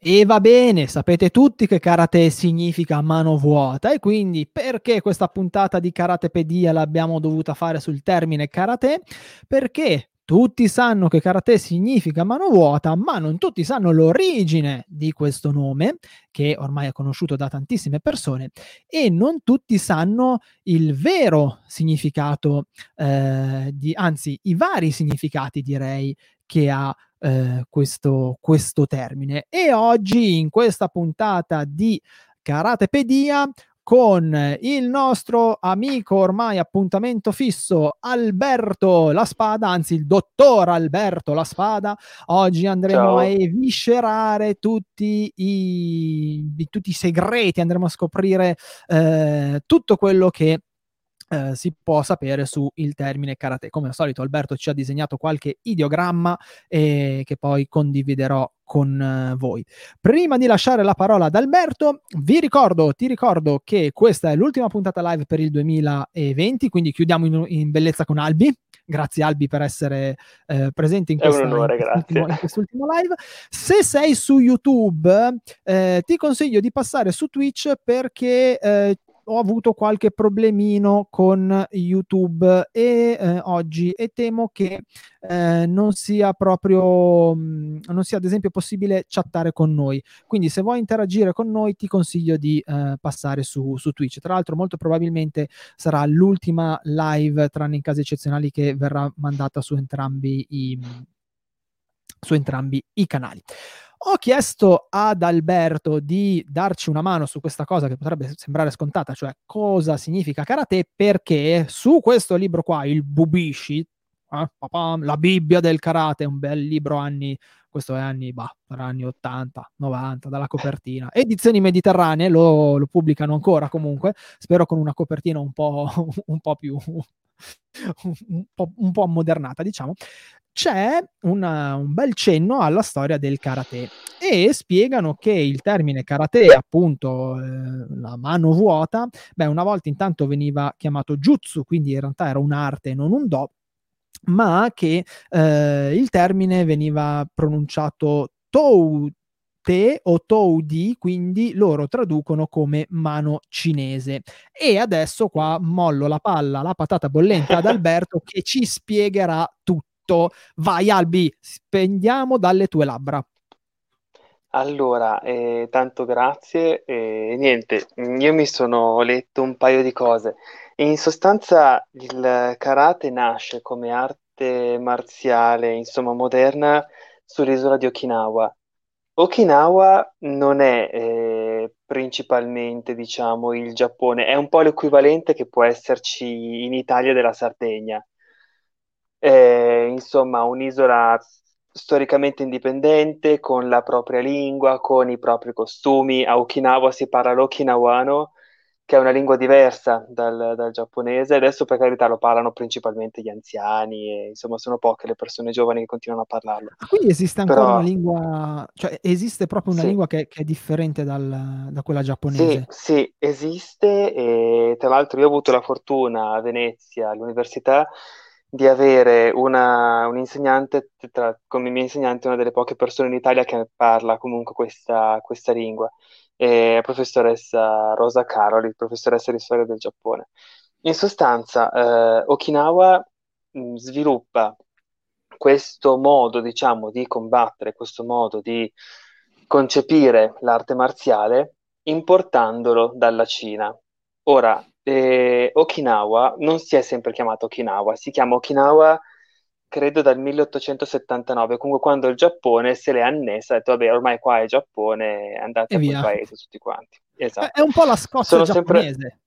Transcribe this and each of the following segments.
E va bene, sapete tutti che karate significa mano vuota e quindi perché questa puntata di karatepedia l'abbiamo dovuta fare sul termine karate? Perché tutti sanno che karate significa mano vuota, ma non tutti sanno l'origine di questo nome, che ormai è conosciuto da tantissime persone, e non tutti sanno il vero significato, eh, di, anzi i vari significati direi che ha eh, questo, questo termine. E oggi in questa puntata di Karatepedia con il nostro amico ormai appuntamento fisso Alberto La Spada, anzi il dottor Alberto La Spada. Oggi andremo Ciao. a eviscerare tutti i, tutti i segreti, andremo a scoprire eh, tutto quello che eh, si può sapere sul termine karate. Come al solito Alberto ci ha disegnato qualche ideogramma eh, che poi condividerò con eh, voi. Prima di lasciare la parola ad Alberto, vi ricordo, ti ricordo che questa è l'ultima puntata live per il 2020, quindi chiudiamo in, in bellezza con Albi. Grazie Albi per essere eh, presente in, questa, onore, in, quest'ultimo, in, quest'ultimo, live. Se sei su YouTube, eh, ti consiglio di passare su Twitch perché eh, ho avuto qualche problemino con YouTube e eh, oggi e temo che eh, non sia proprio mh, mm, non sia ad esempio possibile chattare con noi quindi se vuoi interagire con noi ti consiglio di eh, passare su, su Twitch tra l'altro molto probabilmente sarà l'ultima live tranne in casi eccezionali che verrà mandata su entrambi i su entrambi i canali. Ho chiesto ad Alberto di darci una mano su questa cosa che potrebbe sembrare scontata, cioè cosa significa karate, perché su questo libro qua, il Bubishi, eh, la Bibbia del karate, un bel libro anni, questo è anni, bah, anni 80, 90, dalla copertina. Edizioni mediterranee lo, lo, pubblicano ancora comunque, spero con una copertina un po', un po' più un po', un po' ammodernata, diciamo c'è una, un bel cenno alla storia del karate e spiegano che il termine karate, appunto eh, la mano vuota, beh, una volta intanto veniva chiamato jutsu, quindi in realtà era un'arte e non un do, ma che eh, il termine veniva pronunciato tou te o toudi, quindi loro traducono come mano cinese. E adesso qua mollo la palla, la patata bollente ad Alberto che ci spiegherà tutto tutto. Vai Albi, spendiamo dalle tue labbra. Allora, eh, tanto grazie. Eh, niente, io mi sono letto un paio di cose. In sostanza il karate nasce come arte marziale, insomma, moderna sull'isola di Okinawa. Okinawa non è eh, principalmente, diciamo, il Giappone, è un po' l'equivalente che può esserci in Italia della Sardegna eh, insomma un'isola storicamente indipendente, con la propria lingua, con i propri costumi. A Okinawa si parla l'okinawano, che è una lingua diversa dal, dal, giapponese. Adesso, per carità, lo parlano principalmente gli anziani, e insomma, sono poche le persone giovani che continuano a parlarlo. Ah, quindi esiste ancora Però... una lingua, cioè esiste proprio una sì. lingua che, che, è differente dal, da quella giapponese? Sì, sì, esiste. E tra l'altro, io ho avuto la fortuna a Venezia, all'università di avere una, un insegnante, tra, come mia insegnante, una delle poche persone in Italia che parla comunque questa, questa lingua, la professoressa Rosa Caroli, professoressa di storia del Giappone. In sostanza, eh, Okinawa mh, mm, sviluppa questo modo, diciamo, di combattere, questo modo di concepire l'arte marziale importandolo dalla Cina. Ora, eh, Okinawa non si è sempre chiamato Okinawa, si chiama Okinawa credo dal 1879, comunque quando il Giappone se l'è annessa, ha detto vabbè ormai qua è Giappone, andate a quel paese tutti quanti. Esatto. È un po' la Scozia Sono giapponese. Sempre...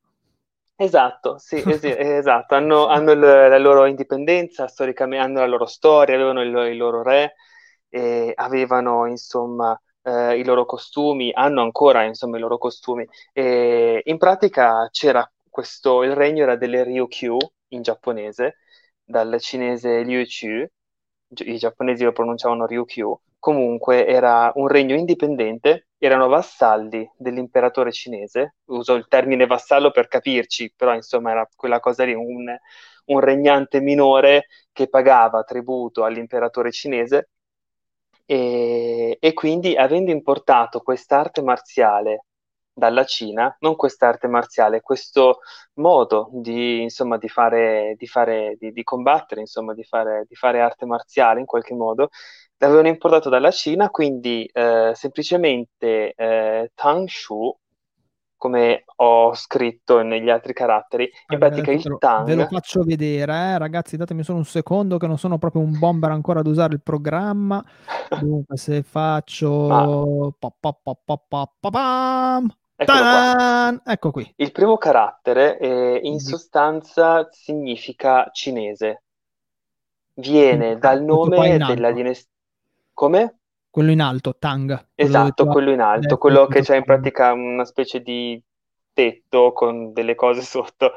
Esatto, sì, es- esatto. Hanno, hanno il, la loro indipendenza, storicamente hanno la loro storia, avevano il, il loro re, avevano insomma eh, i loro costumi, hanno ancora insomma i loro costumi. E in pratica c'era questo, il regno era delle Ryukyu in giapponese, dal cinese Chu, i giapponesi lo pronunciavano Ryukyu, comunque era un regno indipendente, erano vassalli dell'imperatore cinese, uso il termine vassallo per capirci, però insomma era quella cosa lì, un, un regnante minore che pagava tributo all'imperatore cinese. E, e quindi avendo importato quest'arte marziale dalla Cina, non quest'arte marziale, questo modo di, insomma, di fare, di, fare di, di combattere, insomma, di fare, di fare arte marziale in qualche modo, l'avevano importato dalla Cina, quindi eh, semplicemente eh, Tang Shu, come ho scritto negli altri caratteri, in Allora, pratica il lo- ve lo Tang, faccio vedere, eh. Ragazzi, datemi solo un secondo che non sono proprio un bomber ancora ad usare il programma. Dunque, se ma faccio... pa pa pa pa Ecco qui. Il primo carattere eh, in sostanza significa cinese, viene dal nome della dinastia... Come? quello in alto, Tang, quello Esatto, quello in alto, adesso quello che scritto c'è in pratica una specie di tetto con delle cose sotto.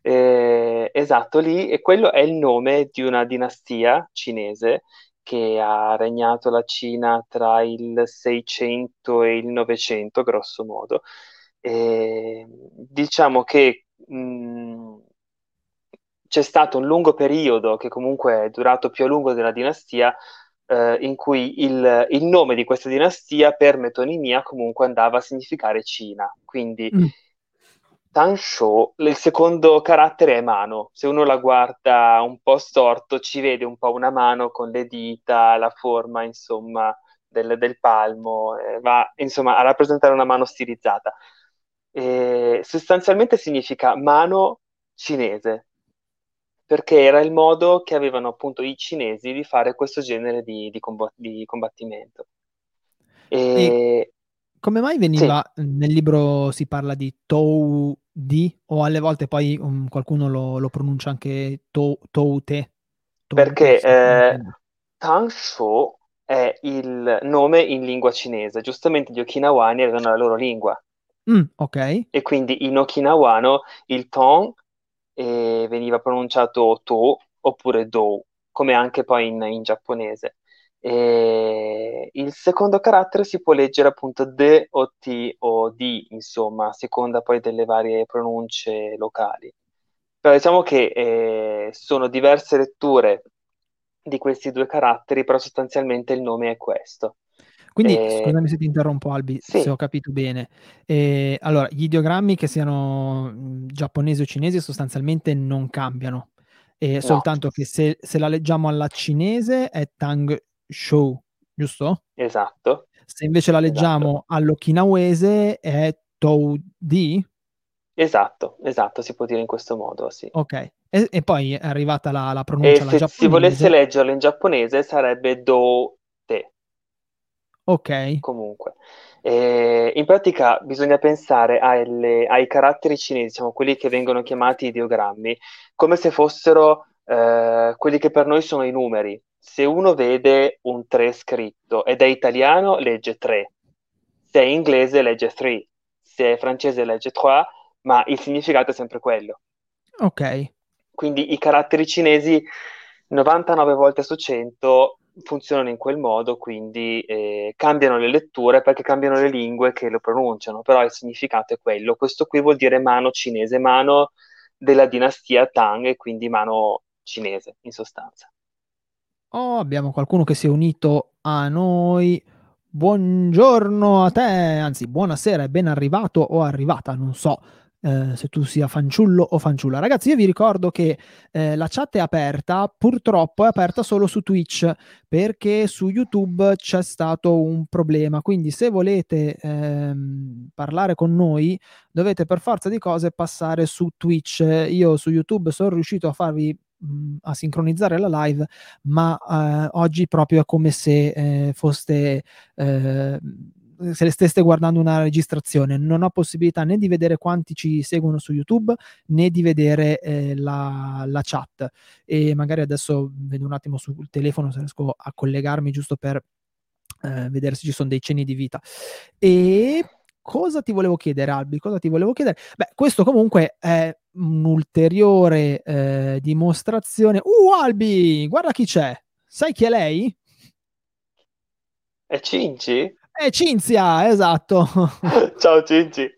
Eh, esatto, lì, e quello è il nome di una dinastia cinese che ha regnato la Cina tra il 600 e il 900, grosso modo. E diciamo che mh, c'è stato un lungo periodo, che comunque è durato più a lungo della dinastia, eh, in cui il, il nome di questa dinastia per metonimia comunque andava a significare Cina. Quindi Mm. Tansho, il secondo carattere è mano. Se uno la guarda un po' storto, ci vede un po' una mano con le dita, la forma, insomma, del, del palmo, eh, va, insomma, a rappresentare una mano stilizzata. E sostanzialmente significa mano cinese, perché era il modo che avevano appunto i cinesi di fare questo genere di, di combo- di combattimento. E E come mai sì, veniva nel libro si parla di Tou Di o alle volte poi um, qualcuno lo, lo pronuncia anche Tou? Toute, perché eh, sbaglio. Tangsho è il nome in lingua cinese. Giustamente gli okinawani avevano la loro lingua Mm, ok. e quindi in okinawano il ton eh, veniva pronunciato to oppure do, come anche poi in, in giapponese. E il secondo carattere si può leggere appunto de o ti o di, insomma, a seconda poi delle varie pronunce locali. Però diciamo che eh, sono diverse letture di questi due caratteri, però sostanzialmente il nome è questo. Quindi, E- scusami se ti interrompo, Albi, sì, se ho capito bene. Eh, allora, gli ideogrammi che siano mm, giapponesi o cinesi sostanzialmente non cambiano, e no, soltanto che se, se la leggiamo alla cinese è Tang Shou, giusto? esatto, Se invece la esatto, leggiamo all'okinawese è Tou Di? esatto, esatto, si può dire in questo modo, sì. Ok. E, e poi è arrivata la, la E pronuncia alla se si volesse giapponese. leggerlo in giapponese sarebbe do. Ok. Comunque, Eh, in pratica bisogna pensare alle- ai caratteri cinesi, diciamo quelli che vengono chiamati ideogrammi, come se fossero eh, quelli che per noi sono i numeri. Se uno vede un 3 scritto ed è italiano, legge 3. Se è inglese, legge 3. Se è francese, legge 3, ma il significato è sempre quello. Ok. Quindi i caratteri cinesi 99 volte su 100 funzionano in quel modo, quindi eh, cambiano le letture perché cambiano le lingue che lo pronunciano, però il significato è quello. Questo qui vuol dire mano cinese, mano della dinastia Tang e quindi mano cinese in sostanza. Oh, abbiamo qualcuno che si è unito a noi. Buongiorno a te, anzi, buonasera e ben arrivato o arrivata, non so eh, se tu sia fanciullo o fanciulla. Ragazzi, io vi ricordo che eh, la chat è aperta, purtroppo è aperta solo su Twitch perché su YouTube c'è stato un problema. Quindi, se volete ehm, parlare con noi, dovete per forza di cose passare su Twitch. Io su YouTube sono riuscito a farvi a sincronizzare la live, ma eh, oggi proprio è come se eh, foste eh, se le steste guardando una registrazione, non ho possibilità né di vedere quanti ci seguono su YouTube né di vedere eh, la, la chat. E magari adesso vedo un attimo sul telefono se riesco a collegarmi giusto per eh, vedere se ci sono dei cenni di vita. E cosa ti volevo chiedere, Albi? Cosa ti volevo chiedere? Beh, questo comunque è un'ulteriore eh, dimostrazione. Uh, Albi, guarda chi c'è. Sai chi è lei? È Cinci? È Cinzia, esatto. Ciao Cinci!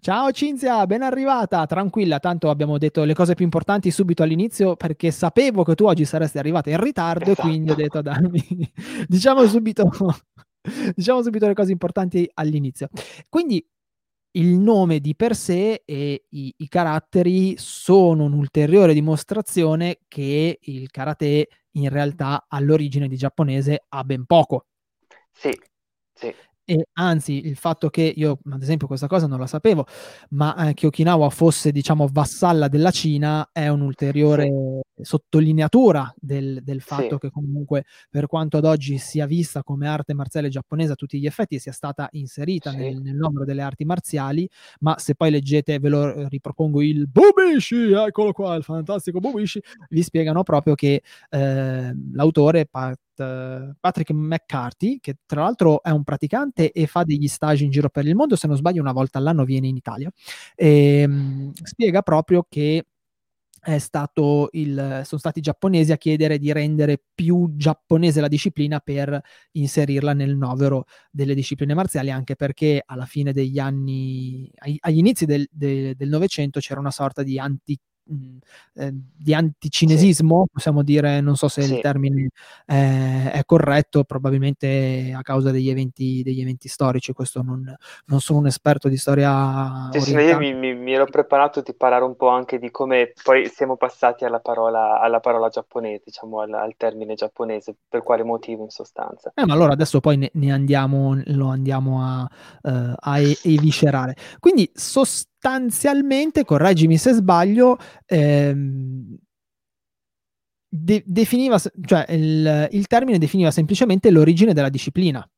Ciao Cinzia, ben arrivata. Tranquilla, tanto abbiamo detto le cose più importanti subito all'inizio perché sapevo che tu oggi saresti arrivata in ritardo esatto. e quindi ho detto dammi, diciamo subito, diciamo subito le cose importanti all'inizio. Quindi il nome di per sé e i, i caratteri sono un'ulteriore dimostrazione che il karate in realtà all'origine di giapponese ha ben poco. Sì, sì e anzi il fatto che io ad esempio questa cosa non la sapevo ma eh, che Okinawa fosse diciamo vassalla della Cina è un'ulteriore sì. sottolineatura del, del fatto sì. che comunque per quanto ad oggi sia vista come arte marziale giapponese a tutti gli effetti sia stata inserita sì. nel, nel numero delle arti marziali ma se poi leggete ve lo ripropongo il Bubishi eccolo qua il fantastico Bubishi vi spiegano proprio che eh, l'autore pa- Patrick McCarthy, che tra l'altro è un praticante e fa degli stage in giro per il mondo, se non sbaglio una volta all'anno viene in Italia, e, um, spiega proprio che il, sono stati i giapponesi a chiedere di rendere più giapponese la disciplina per inserirla nel novero delle discipline marziali, anche perché alla fine degli anni, ai, agli inizi del Novecento c'era una sorta di anti eh, di anticinesismo, sì. possiamo dire, non so se sì. il termine eh, è corretto, probabilmente a causa degli eventi, degli eventi storici, questo non, non, sono un esperto di storia. Sì, sì io mi, mi, mi, ero preparato di parlare un po' anche di come poi siamo passati alla parola, alla parola giapponese, diciamo al, al, termine giapponese, per quale motivo in sostanza. Eh, ma allora adesso poi ne, ne andiamo, lo andiamo a, uh, a eviscerare. Quindi sostanzialmente sostanzialmente, correggimi se sbaglio, ehm, de- definiva, cioè il, il, termine definiva semplicemente l'origine della disciplina.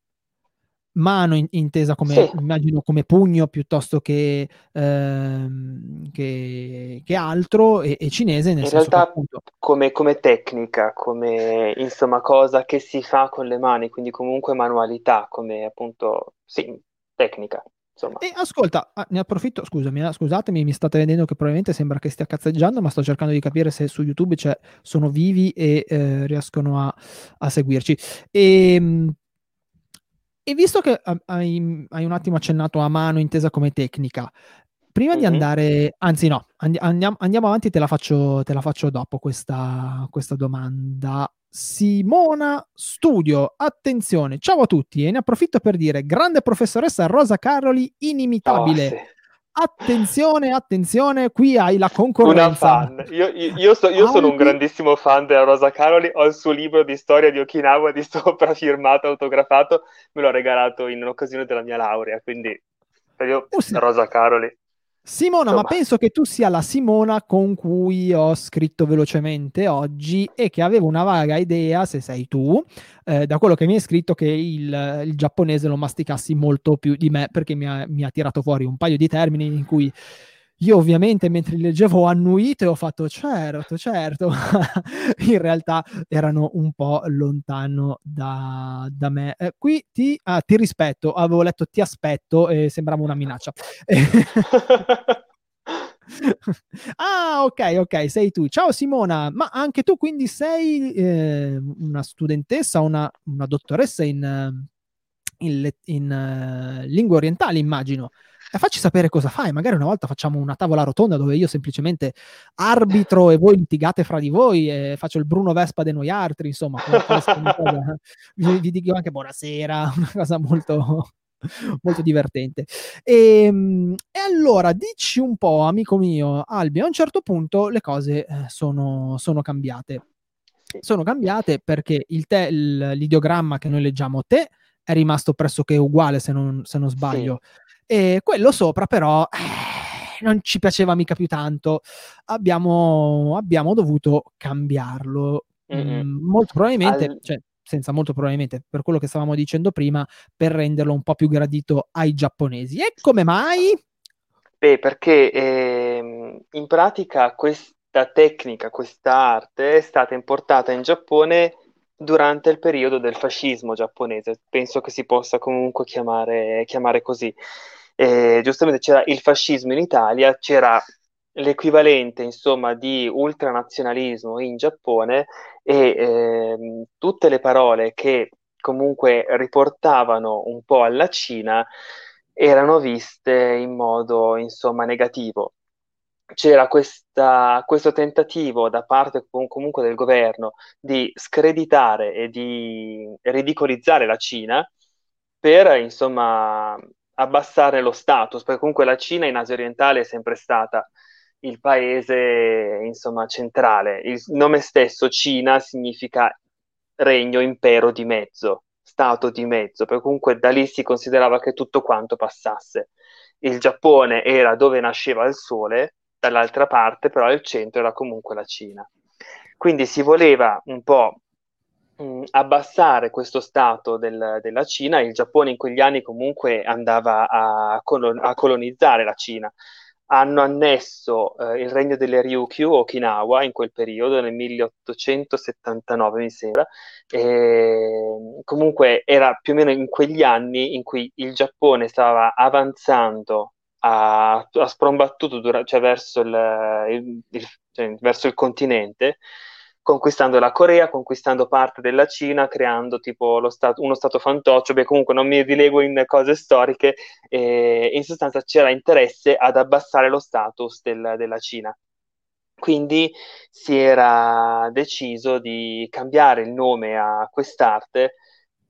Mano in- intesa come, sì. immagino, come pugno piuttosto che, ehm, che, che altro, e, e, cinese nel in senso realtà appunto... come, come, tecnica, come insomma cosa che si fa con le mani, quindi comunque manualità, come appunto, sì, tecnica. Insomma. E ascolta, ah, ne approfitto, scusami, eh, scusatemi, mi state vedendo che probabilmente sembra che stia cazzeggiando, ma sto cercando di capire se su YouTube sono vivi e eh, riescono a, a seguirci. E, ehm, e, visto che hai, hai, un attimo accennato a mano intesa come tecnica, prima mm-hmm. di andare, anzi no, andiamo, andiamo avanti, te la faccio, te la faccio dopo questa, questa domanda. Simona Studio. Attenzione, ciao a tutti e ne approfitto per dire grande professoressa Rosa Caroli, inimitabile. Oh, sì. Attenzione, attenzione, qui hai la concorrenza. Io, io, io, so, io sono un grandissimo fan della Rosa Caroli, ho il suo libro di storia di Okinawa di sopra firmato, autografato, me l'ho regalato in occasione della mia laurea, quindi io, oh, sì. Rosa Caroli. Simona, Insomma. ma penso che tu sia la Simona con cui ho scritto velocemente oggi e che avevo una vaga idea, se sei tu, eh, da quello che mi hai scritto, che il, il, giapponese lo masticassi molto più di me perché mi ha, mi ha tirato fuori un paio di termini in cui io ovviamente mentre li leggevo ho annuito e ho fatto certo, certo, in realtà erano un po' lontano da, da me. Eh, qui ti, ah, ti rispetto, avevo letto ti aspetto e sembrava una minaccia. ah, ok, ok, sei tu. Ciao Simona, ma anche tu quindi sei eh, una studentessa, una, una dottoressa in, in, in uh, lingue orientali, immagino e facci sapere cosa fai. Magari una volta facciamo una tavola rotonda dove io semplicemente arbitro e voi litigate fra di voi e faccio il Bruno Vespa di noi altri, insomma, vi, vi, dico anche buonasera, una cosa molto, molto divertente. E, ehm, e, allora, dici un po', amico mio, Albi, a un certo punto le cose eh, sono, sono cambiate. Sono cambiate perché il te, l'ideogramma che noi leggiamo te è rimasto pressoché uguale, se non, se non sbaglio. Sì e quello sopra però eh, non ci piaceva mica più tanto. Abbiamo, abbiamo dovuto cambiarlo. Mm, molto probabilmente, Al... cioè, senza molto probabilmente, per quello che stavamo dicendo prima, per renderlo un po' più gradito ai giapponesi. E come mai? Beh, perché eh, in pratica questa tecnica, questa arte è stata importata in Giappone durante il periodo del fascismo giapponese, penso che si possa comunque chiamare, chiamare così. E, giustamente c'era il fascismo in Italia, c'era l'equivalente insomma di ultranazionalismo in Giappone e ehm, tutte le parole che comunque riportavano un po' alla Cina erano viste in modo, insomma, negativo. C'era questa, questo tentativo da parte comunque del governo di screditare e di ridicolizzare la Cina per, insomma, abbassare lo status, perché comunque la Cina in Asia orientale è sempre stata il paese, insomma, centrale. Il nome stesso Cina significa regno, impero di mezzo, stato di mezzo, perché comunque da lì si considerava che tutto quanto passasse. Il Giappone era dove nasceva il sole, dall'altra parte però il centro era comunque la Cina. Quindi si voleva un po' mh, abbassare questo stato del, della Cina, il Giappone in quegli anni comunque andava a, colon- a colonizzare la Cina, hanno annesso eh, il regno delle Ryukyu, Okinawa, in quel periodo, nel 1879 mi sembra, e comunque era più o meno in quegli anni in cui il Giappone stava avanzando a, a sprombattuto dura- cioè verso, il, il, cioè verso il continente conquistando la Corea, conquistando parte della Cina, creando tipo stato, uno stato fantoccio, beh comunque non mi dilego in cose storiche, eh, in sostanza c'era interesse ad abbassare lo status del, della Cina. Quindi si era deciso di cambiare il nome a quest'arte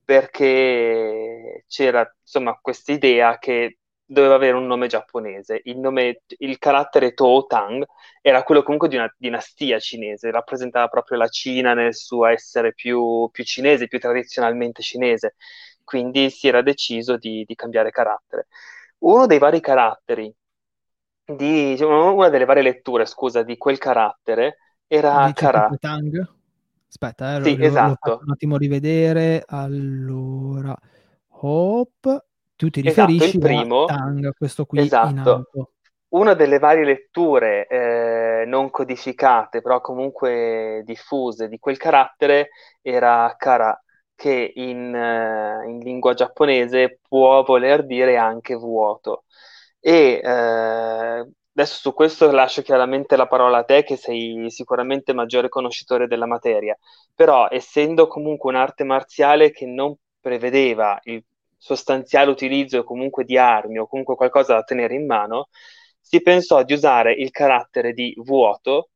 perché c'era insomma questa idea che doveva avere un nome giapponese. Il, nome, il carattere Tou Tang era quello comunque di una dinastia cinese, rappresentava proprio la Cina nel suo essere più, più cinese, più tradizionalmente cinese. Quindi si era deciso di, di cambiare carattere. Uno dei vari caratteri, di, diciamo, una delle varie letture, scusa, di quel carattere era Kara. Tang? Aspetta, eh, sì, lo, esatto. lo un attimo rivedere. Allora, Hope tu ti riferisci esatto, il primo, a Tang, questo qui esatto. Una delle varie letture eh, non codificate, però comunque diffuse di quel carattere era Kara, che in, uh, in lingua giapponese può voler dire anche vuoto. E eh, adesso su questo lascio chiaramente la parola a te, che sei sicuramente maggiore conoscitore della materia, però essendo comunque un'arte marziale che non prevedeva il sostanziale utilizzo comunque di armi o comunque qualcosa da tenere in mano, si pensò di usare il carattere di vuoto,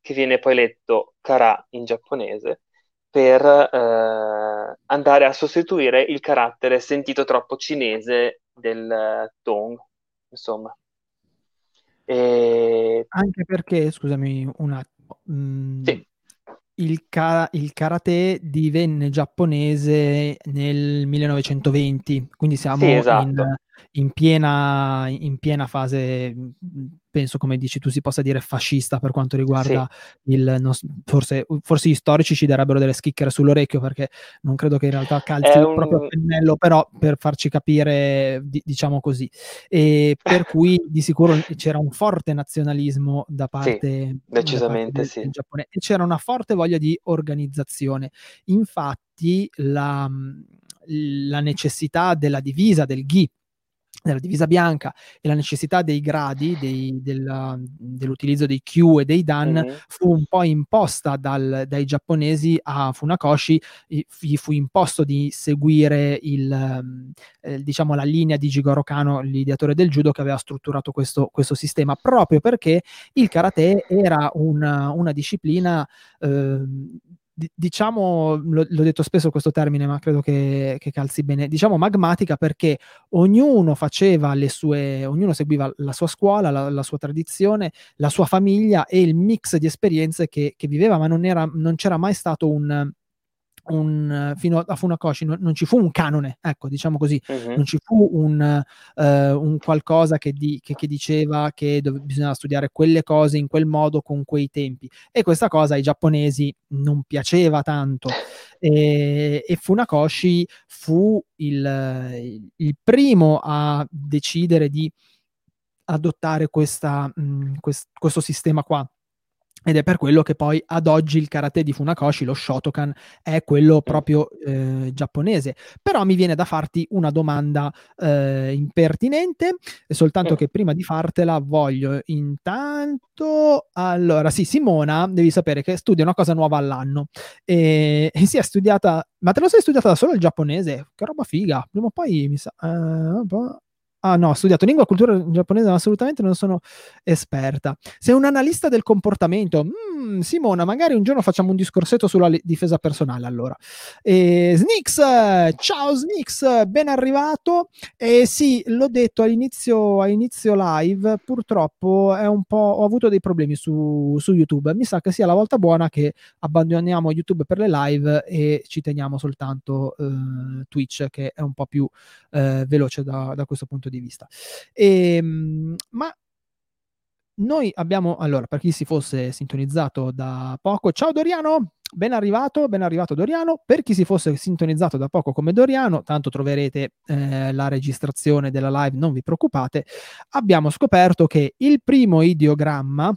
che viene poi letto kara in giapponese, per eh, andare a sostituire il carattere sentito troppo cinese del Tong, insomma. E... Anche perché, scusami un attimo, mh, mm, sì il, ka- il, karate divenne giapponese nel 1920, quindi siamo sì, esatto. in, in, piena, in, piena, fase penso, come dici tu, si possa dire fascista per quanto riguarda sì. il... No, forse, forse, gli storici ci darebbero delle schicchere sull'orecchio perché non credo che in realtà calzi un... proprio pennello, però per farci capire, di, diciamo così. E per cui di sicuro c'era un forte nazionalismo da parte, sì, decisamente da parte del, sì. del Giappone e c'era una forte voglia di organizzazione. Infatti la, la necessità della divisa, del gi, della divisa bianca e la necessità dei gradi, dei, della, dell'utilizzo dei Q e dei Dan mm-hmm. fu un po' imposta dal, dai giapponesi a Funakoshi, gli fu imposto di seguire il, eh, diciamo la linea di Jigoro Kano, l'ideatore del judo che aveva strutturato questo, questo sistema, proprio perché il karate era una, una disciplina eh, diciamo, l'ho, l'ho, detto spesso questo termine, ma credo che, che, calzi bene, diciamo magmatica perché ognuno faceva le sue, ognuno seguiva la sua scuola, la, la sua tradizione, la sua famiglia e il mix di esperienze che, che viveva, ma non, era, non c'era mai stato un, un, fino a Funakoshi non, non, ci fu un canone, ecco, diciamo così, uh-huh. non ci fu un, uh, un qualcosa che, di, che, che, diceva che dove, bisognava studiare quelle cose in quel modo con quei tempi. E questa cosa ai giapponesi non piaceva tanto. E, e Funakoshi fu il, il, primo a decidere di adottare questa, mh, quest, questo sistema qua ed è per quello che poi ad oggi il karate di Funakoshi, lo Shotokan, è quello proprio eh, giapponese. Però mi viene da farti una domanda eh, impertinente, soltanto che prima di fartela voglio intanto... Allora, sì, Simona, devi sapere che studia una cosa nuova all'anno e, e si è studiata... Ma te lo sei studiata da solo il giapponese? Che roba figa! Prima o poi mi sa... Uh, Ah no, ho studiato lingua e cultura giapponese, ma assolutamente non sono esperta. Sei un analista del comportamento. Mm, Simona, magari un giorno facciamo un discorsetto sulla li- difesa personale allora. E Snix, ciao Snix, ben arrivato. E sì, l'ho detto all'inizio, all'inizio live, purtroppo ho avuto dei problemi su, su YouTube. Mi sa che sia la volta buona che abbandoniamo YouTube per le live e ci teniamo soltanto eh, Twitch, che è un po' più eh, veloce da, da questo punto di vista. E, ehm, ma noi abbiamo, allora, per chi si fosse sintonizzato da poco, ciao Doriano, ben arrivato, ben arrivato Doriano. Per chi si fosse sintonizzato da poco come Doriano, tanto troverete eh, la registrazione della live, non vi preoccupate. Abbiamo scoperto che il primo ideogramma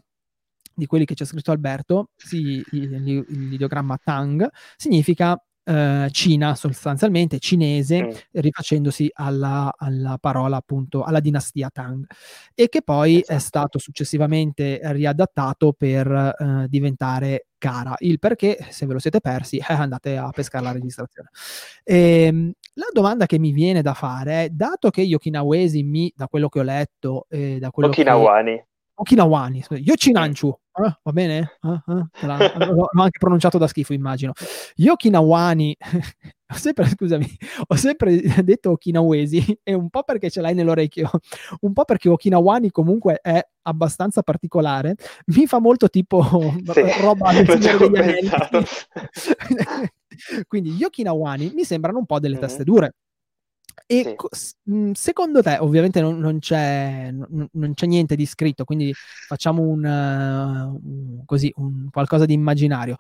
di quelli che c'è scritto Alberto, sì, l'ideogramma Tang, significa eh, Cina sostanzialmente, cinese, mm. rifacendosi alla, alla, parola appunto, alla dinastia Tang, e che poi esatto. è stato successivamente riadattato per eh, diventare Kara. Il perché, se ve lo siete persi, eh, andate a pescare la registrazione. Ehm, la domanda che mi viene da fare è, dato che gli okinawesi, mi, da quello che ho letto, eh, da quello Okinawani. Che, Okinawani, Yochinanchu, eh, va bene? Eh, eh, l'ho anche pronunciato da schifo, immagino. Gli Okinawani, ho sempre, scusami, ho sempre detto Okinawesi, e un po' perché ce l'hai nell'orecchio, un po' perché Okinawani comunque è abbastanza particolare, mi fa molto tipo sì, roba. Quindi gli Okinawani mi sembrano un po' delle mm-hmm. teste dure e sì. Mhmm, secondo te, ovviamente non, non, c'è, non, non, c'è, niente di scritto, quindi facciamo un, uh, così, un qualcosa di immaginario.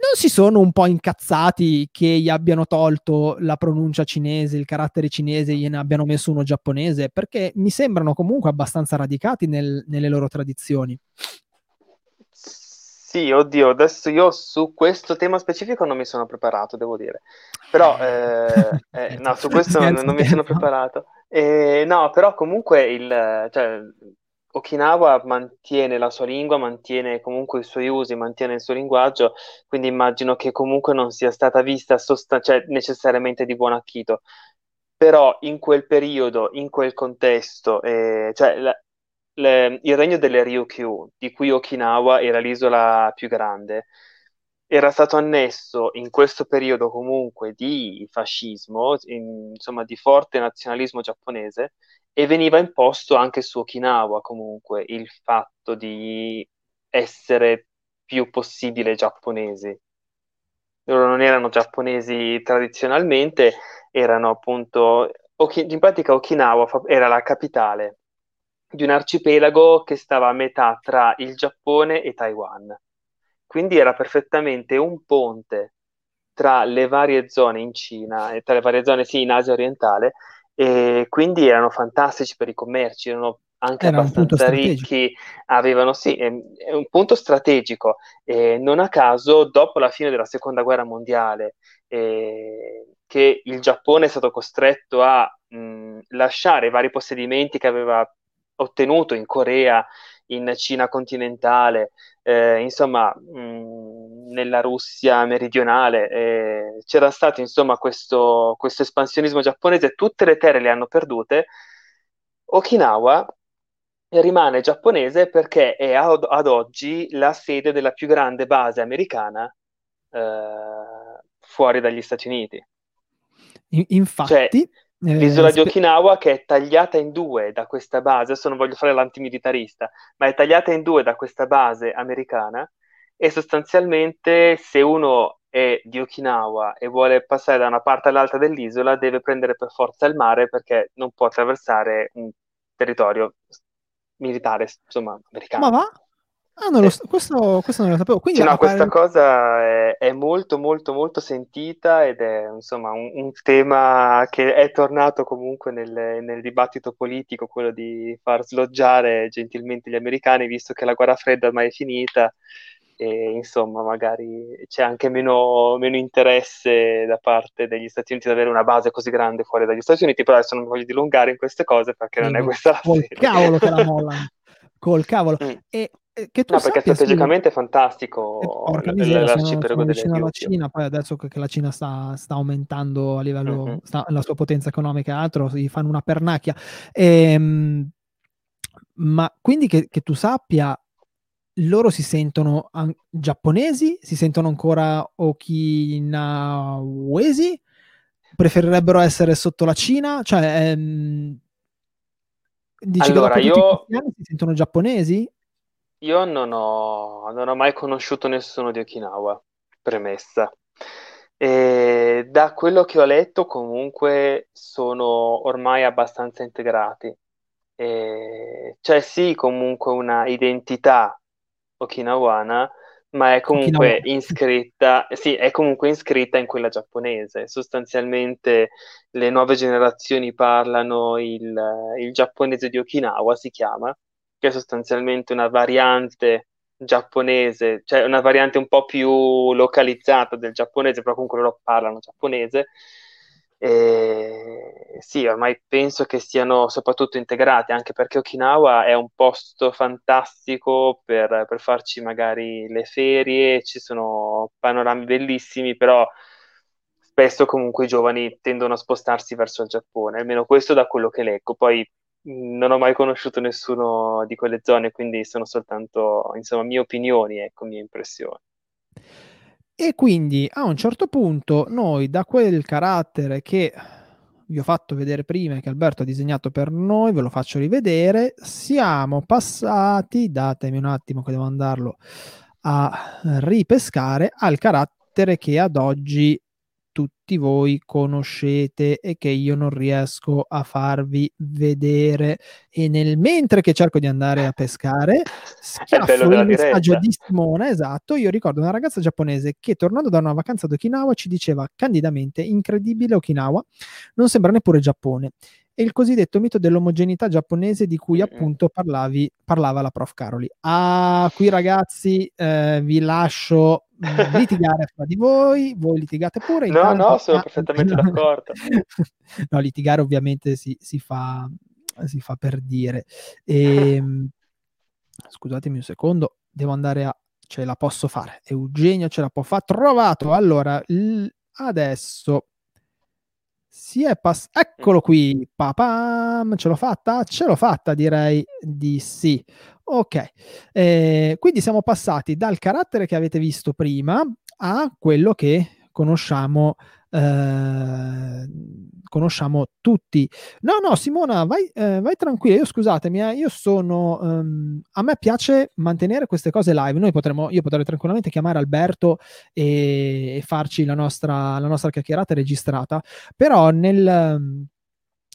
Non si sono un po' incazzati che gli abbiano tolto la pronuncia cinese, il carattere cinese, gliene abbiano messo uno giapponese? Perché mi sembrano comunque abbastanza radicati nel, nelle loro tradizioni. Sì, oddio, adesso io su questo tema specifico non mi sono preparato, devo dire. Però, eh, eh, no, su questo non, non mi sono preparato. Eh, no, però comunque il, cioè, Okinawa mantiene la sua lingua, mantiene comunque i suoi usi, mantiene il suo linguaggio, quindi immagino che comunque non sia stata vista sostan- cioè, necessariamente di buon acchito. Però in quel periodo, in quel contesto, eh, cioè, la, le, il regno delle Ryukyu, di cui Okinawa era l'isola più grande, era stato annesso in questo periodo comunque di fascismo, in, insomma di forte nazionalismo giapponese, e veniva imposto anche su Okinawa comunque il fatto di essere più possibile giapponesi. Loro non erano giapponesi tradizionalmente, erano appunto, in pratica Okinawa era la capitale di un arcipelago che stava a metà tra il Giappone e Taiwan. Quindi era perfettamente un ponte tra le varie zone in Cina e tra le varie zone sì in Asia orientale e quindi erano fantastici per i commerci, erano anche era abbastanza ricchi, avevano sì, è, è un punto strategico e non a caso dopo la fine della seconda guerra mondiale eh, che il Giappone è stato costretto a mh, lasciare i vari possedimenti che aveva ottenuto in Corea, in Cina continentale, eh, insomma, mh, nella Russia meridionale. Eh, c'era stato insomma questo, questo espansionismo giapponese, tutte le terre le hanno perdute. Okinawa rimane giapponese perché è ad, ad oggi la sede della più grande base americana eh, fuori dagli Stati Uniti. Infatti, cioè, eh, L'isola di Okinawa che è tagliata in due da questa base, adesso non voglio fare l'antimilitarista, ma è tagliata in due da questa base americana e sostanzialmente se uno è di Okinawa e vuole passare da una parte all'altra dell'isola deve prendere per forza il mare perché non può attraversare un territorio militare, insomma, americano. Ma va? Ah, non lo, questo, questo, non lo sapevo. Quindi sì, no, questa cosa è, è, molto, molto, molto sentita ed è insomma un, un tema che è tornato comunque nel, nel, dibattito politico, quello di far sloggiare gentilmente gli americani, visto che la guerra fredda ormai è finita e insomma magari c'è anche meno, meno interesse da parte degli Stati Uniti ad avere una base così grande fuori dagli Stati Uniti, però adesso non voglio dilungare in queste cose perché non è questa la Col cavolo che la molla. Col cavolo. Mm. E che tu no, perché strategicamente è fantastico E l- miseria, l'arcipelago delle alla. Cina, poi adesso che, che la Cina sta, sta aumentando a livello, Mhm. sta- la sua potenza economica e altro, si fanno una pernacchia. Ehm, ma quindi che, che tu sappia, loro si sentono an- giapponesi, si sentono ancora okinawesi, preferirebbero essere sotto la Cina, cioè ehm, dici che Allora, dopo tutti io, si sentono giapponesi? Io non ho, non ho mai conosciuto nessuno di Okinawa, premessa. E da quello che ho letto, comunque, sono ormai abbastanza integrati. E c'è sì comunque una identità okinawana, ma è Okinawa. comunque iscritta, sì, è comunque iscritta in quella giapponese. Sostanzialmente le nuove generazioni parlano il, il giapponese di Okinawa, si chiama, che è sostanzialmente una variante giapponese, cioè una variante un po' più localizzata del giapponese, però comunque loro parlano giapponese. E sì, ormai penso che siano soprattutto integrati, anche perché Okinawa è un posto fantastico per, per farci magari le ferie, ci sono panorami bellissimi, però spesso comunque i giovani tendono a spostarsi verso il Giappone, almeno questo da quello che leggo. Poi non ho mai conosciuto nessuno di quelle zone, quindi sono soltanto, insomma, mie opinioni, ecco, mie impressioni. E quindi a un certo punto noi da quel carattere che vi ho fatto vedere prima che Alberto ha disegnato per noi, ve lo faccio rivedere, siamo passati, datemi un attimo che devo andarlo a ripescare, al carattere che ad oggi tutti voi conoscete e che io non riesco a farvi vedere. E nel mentre che cerco di andare a pescare, schiaffo il, messaggio di Simona, esatto, io ricordo una ragazza giapponese che tornando da una vacanza ad Okinawa ci diceva candidamente, incredibile Okinawa, non sembra neppure Giappone. E il cosiddetto mito dell'omogeneità giapponese di cui appunto parlavi, parlava la prof Caroli. Ah, qui ragazzi eh, vi lascio litigare fra di voi, voi litigate pure. No, intanto... no, sono perfettamente d'accordo. no, litigare ovviamente si, si, fa, si fa per dire. E, scusatemi un secondo, devo andare a... ce la posso fare. Eugenio ce la può fare. Trovato. Allora, l... adesso si è passato. Eccolo qui. Papam, ce l'ho fatta? Ce l'ho fatta, direi di sì. Ok, eh, quindi siamo passati dal carattere che avete visto prima a quello che conosciamo, eh, conosciamo tutti. No, no, Simona, vai, eh, vai tranquilla. Io scusatemi, eh, io sono. Um, a me piace mantenere queste cose live. Noi potremmo, io potrei tranquillamente chiamare Alberto e, e farci la nostra, la nostra chiacchierata registrata, però nel.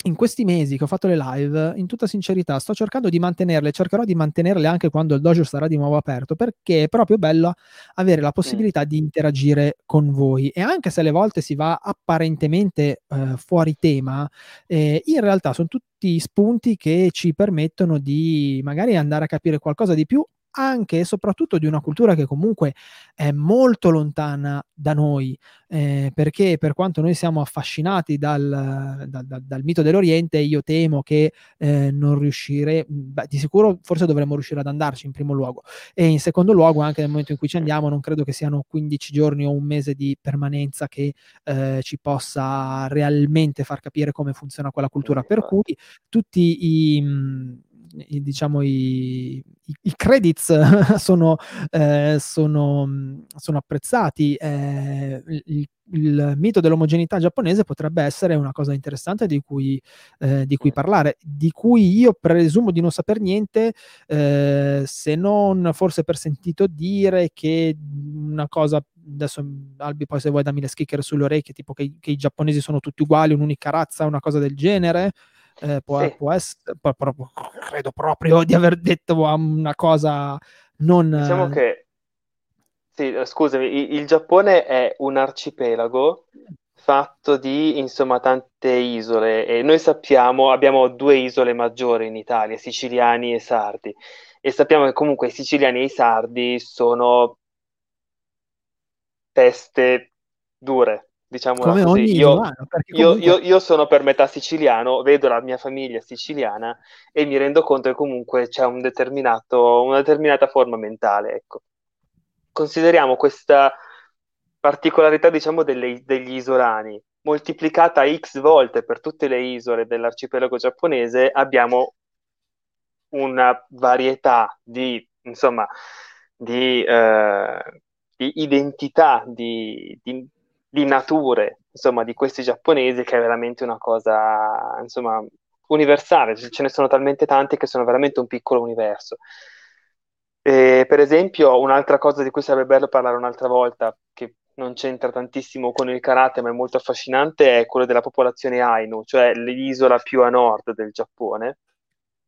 In questi mesi che ho fatto le live, in tutta sincerità, sto cercando di mantenerle, cercherò di mantenerle anche quando il dojo sarà di nuovo aperto, perché è proprio bello avere la possibilità mm. di interagire con voi. E anche se alle volte si va apparentemente eh, fuori tema, eh, in realtà sono tutti spunti che ci permettono di magari andare a capire qualcosa di più anche e soprattutto di una cultura che comunque è molto lontana da noi, eh, perché per quanto noi siamo affascinati dal, dal, dal, dal mito dell'Oriente, io temo che eh, non riuscire, beh, di sicuro forse dovremmo riuscire ad andarci in primo luogo. E in secondo luogo anche nel momento in cui ci andiamo non credo che siano 15 giorni o un mese di permanenza che eh, ci possa realmente far capire come funziona quella cultura, per cui tutti i i, diciamo i, i, credits sono, eh, sono, sono, apprezzati. Eh, il, il, mito dell'omogeneità giapponese potrebbe essere una cosa interessante di cui, eh, di cui parlare, di cui io presumo di non saper niente, eh, se non forse per sentito dire che una cosa adesso Albi poi se vuoi dammi le schicchere sulle orecchie tipo che, che i giapponesi sono tutti uguali un'unica razza una cosa del genere eh, può, sì. può, essere, può, proprio, credo proprio di aver detto una cosa non... Diciamo che, sì, scusami, il, il Giappone è un arcipelago fatto di, insomma, tante isole e noi sappiamo, abbiamo due isole maggiori in Italia, siciliani e sardi, e sappiamo che comunque i siciliani e i sardi sono teste dure, diciamo così. Io, perché io, comunque... io, io sono per metà siciliano, vedo la mia famiglia siciliana e mi rendo conto che comunque c'è un determinato, una determinata forma mentale, ecco. Consideriamo questa particolarità, diciamo, delle- degli isolani moltiplicata x volte per tutte le isole dell'arcipelago giapponese, abbiamo una varietà di, insomma, di, eh, di identità, di, di- di nature, insomma, di questi giapponesi che è veramente una cosa, insomma, universale. Ce ne sono talmente tanti che sono veramente un piccolo universo. E, per esempio, un'altra cosa di cui sarebbe bello parlare un'altra volta, che non c'entra tantissimo con il karate, ma è molto affascinante, è quello della popolazione Ainu, cioè l'isola più a nord del Giappone.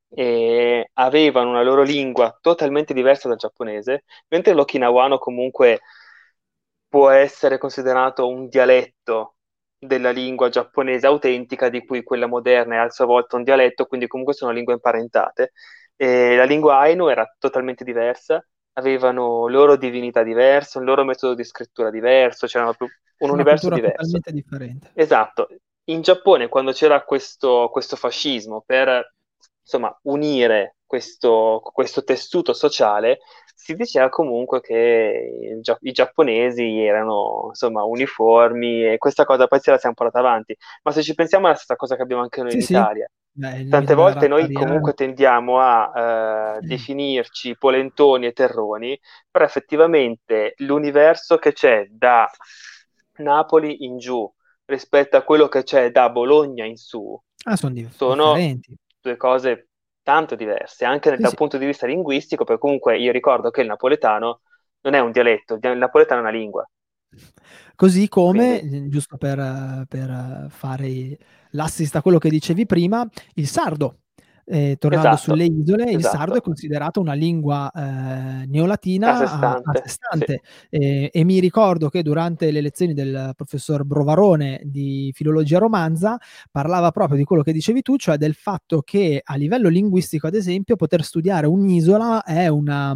E avevano una loro lingua totalmente diversa dal giapponese, mentre l'okinawano comunque può essere considerato un dialetto della lingua giapponese autentica, di cui quella moderna è a sua volta un dialetto, quindi comunque sono lingue imparentate. E la lingua Ainu era totalmente diversa, avevano loro divinità diverse, un loro metodo di scrittura diverso, c'era un Una universo diverso. totalmente differente. Esatto. In Giappone, quando c'era questo, questo fascismo per insomma, unire questo, questo tessuto sociale, si diceva comunque che gia- i giapponesi erano insomma uniformi e questa cosa poi se la siamo portata avanti. Ma se ci pensiamo è la stessa cosa che abbiamo anche noi Sì, in sì. Italia. Beh, Tante volte noi comunque tendiamo a eh, Sì. definirci polentoni e terroni, però effettivamente l'universo che c'è da Napoli in giù rispetto a quello che c'è da Bologna in su Ah, sono sono due cose tanto diverse, anche dal sì. punto di vista linguistico, perché comunque io ricordo che il napoletano non è un dialetto, il napoletano è una lingua. Così come, Quindi- eh, giusto per, per, fare l'assist a quello che dicevi prima, il sardo. Eh, tornando Esatto, sulle isole, il esatto. sardo è considerato una lingua eh, neolatina A a, sé a stante, sé stante. Eh, e mi ricordo che durante le lezioni del professor Brovarone di filologia romanza parlava proprio di quello che dicevi tu, cioè del fatto che a livello linguistico, ad esempio, poter studiare un'isola è una,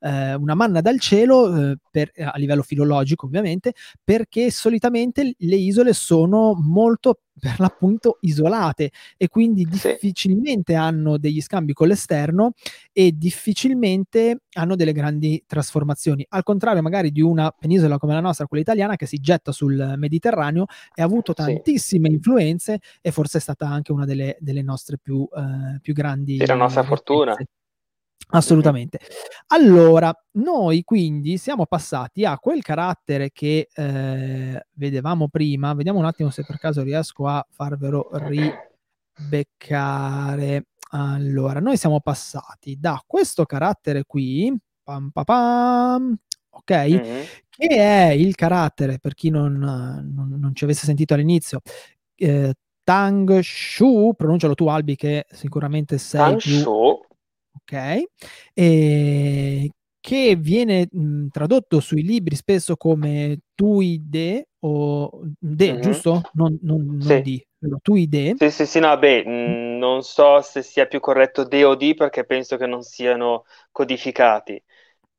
eh, una manna dal cielo eh, per- a livello filologico, ovviamente, perché solitamente le isole sono molto per l'appunto isolate e quindi Sì. difficilmente hanno degli scambi con l'esterno e difficilmente hanno delle grandi trasformazioni. Al contrario, magari di una penisola come la nostra, quella italiana, che si getta sul Mediterraneo e ha avuto Sì. tantissime influenze e forse è stata anche una delle, delle nostre più, eh, più grandi Sì, la nostra fortuna. Assolutamente. Allora, noi quindi siamo passati a quel carattere che eh, vedevamo prima. Vediamo un attimo se per caso riesco a farvelo ribeccare. Allora, noi siamo passati da questo carattere qui, pam, pa, pam, ok? Mhm. Che è il carattere, per chi non, non- non ci avesse sentito all'inizio, eh, Tang Shu, pronuncialo tu Albi che sicuramente sei più Tanshu, ok? E che viene mh, tradotto sui libri spesso come tuide o de, Mhm. giusto? Non, non, non Sì. di, tuide. Sì, sì, sì, no, beh, mh, non so se sia più corretto de o di perché penso che non siano codificati.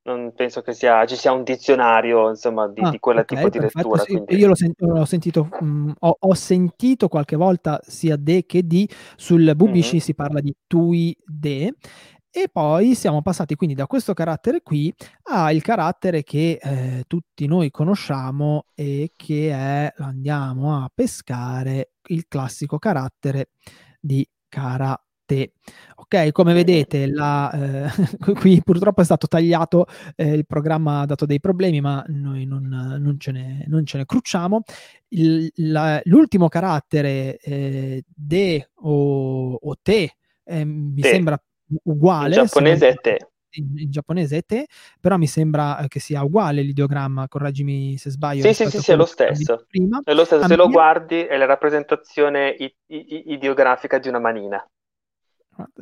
Non penso che sia, ci sia un dizionario, insomma, di, Ah, di quel ok, tipo di perfetto. lettura, Sì, quindi... io l'ho, sen- l'ho sentito, mh, ho, ho sentito qualche volta sia de che di, sul Bubishi Mhm. si parla di tuide. E poi siamo passati quindi da questo carattere qui al carattere che eh, tutti noi conosciamo e che è, andiamo a pescare, il classico carattere di karate. Ok, come vedete, la, eh, qui purtroppo è stato tagliato, eh, il programma ha dato dei problemi, ma noi non, non ce, ne, non ce ne crucciamo. Il- la- l'ultimo carattere, eh, de o, o te, eh, mi Te. sembra uguale. In giapponese se è te. in, in giapponese è te, però mi sembra eh, che sia uguale l'ideogramma, correggimi se sbaglio. Sì, sì, sì, sì, è lo stesso. Prima. È lo stesso, se lo guardi è la rappresentazione i- i- ideografica di una manina.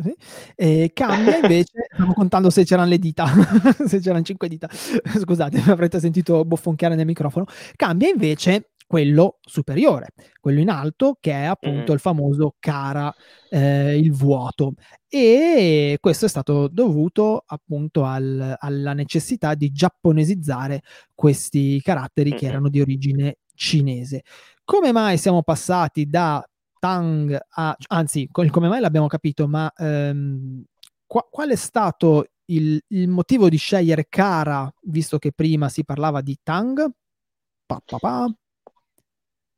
Sì. E cambia invece, stavo contando se c'erano le dita, se c'erano cinque dita, scusate, avrete sentito bofonchiare nel microfono. Cambia invece quello superiore, quello in alto, che è appunto il famoso cara, eh, il vuoto. E questo è stato dovuto appunto al- alla necessità di giapponesizzare questi caratteri che erano di origine cinese. Come mai siamo passati da Tang a... anzi, come mai l'abbiamo capito, ma ehm, qua, qual è stato il, il, motivo di scegliere Kara, visto che prima si parlava di Tang? Pa, pa, pa.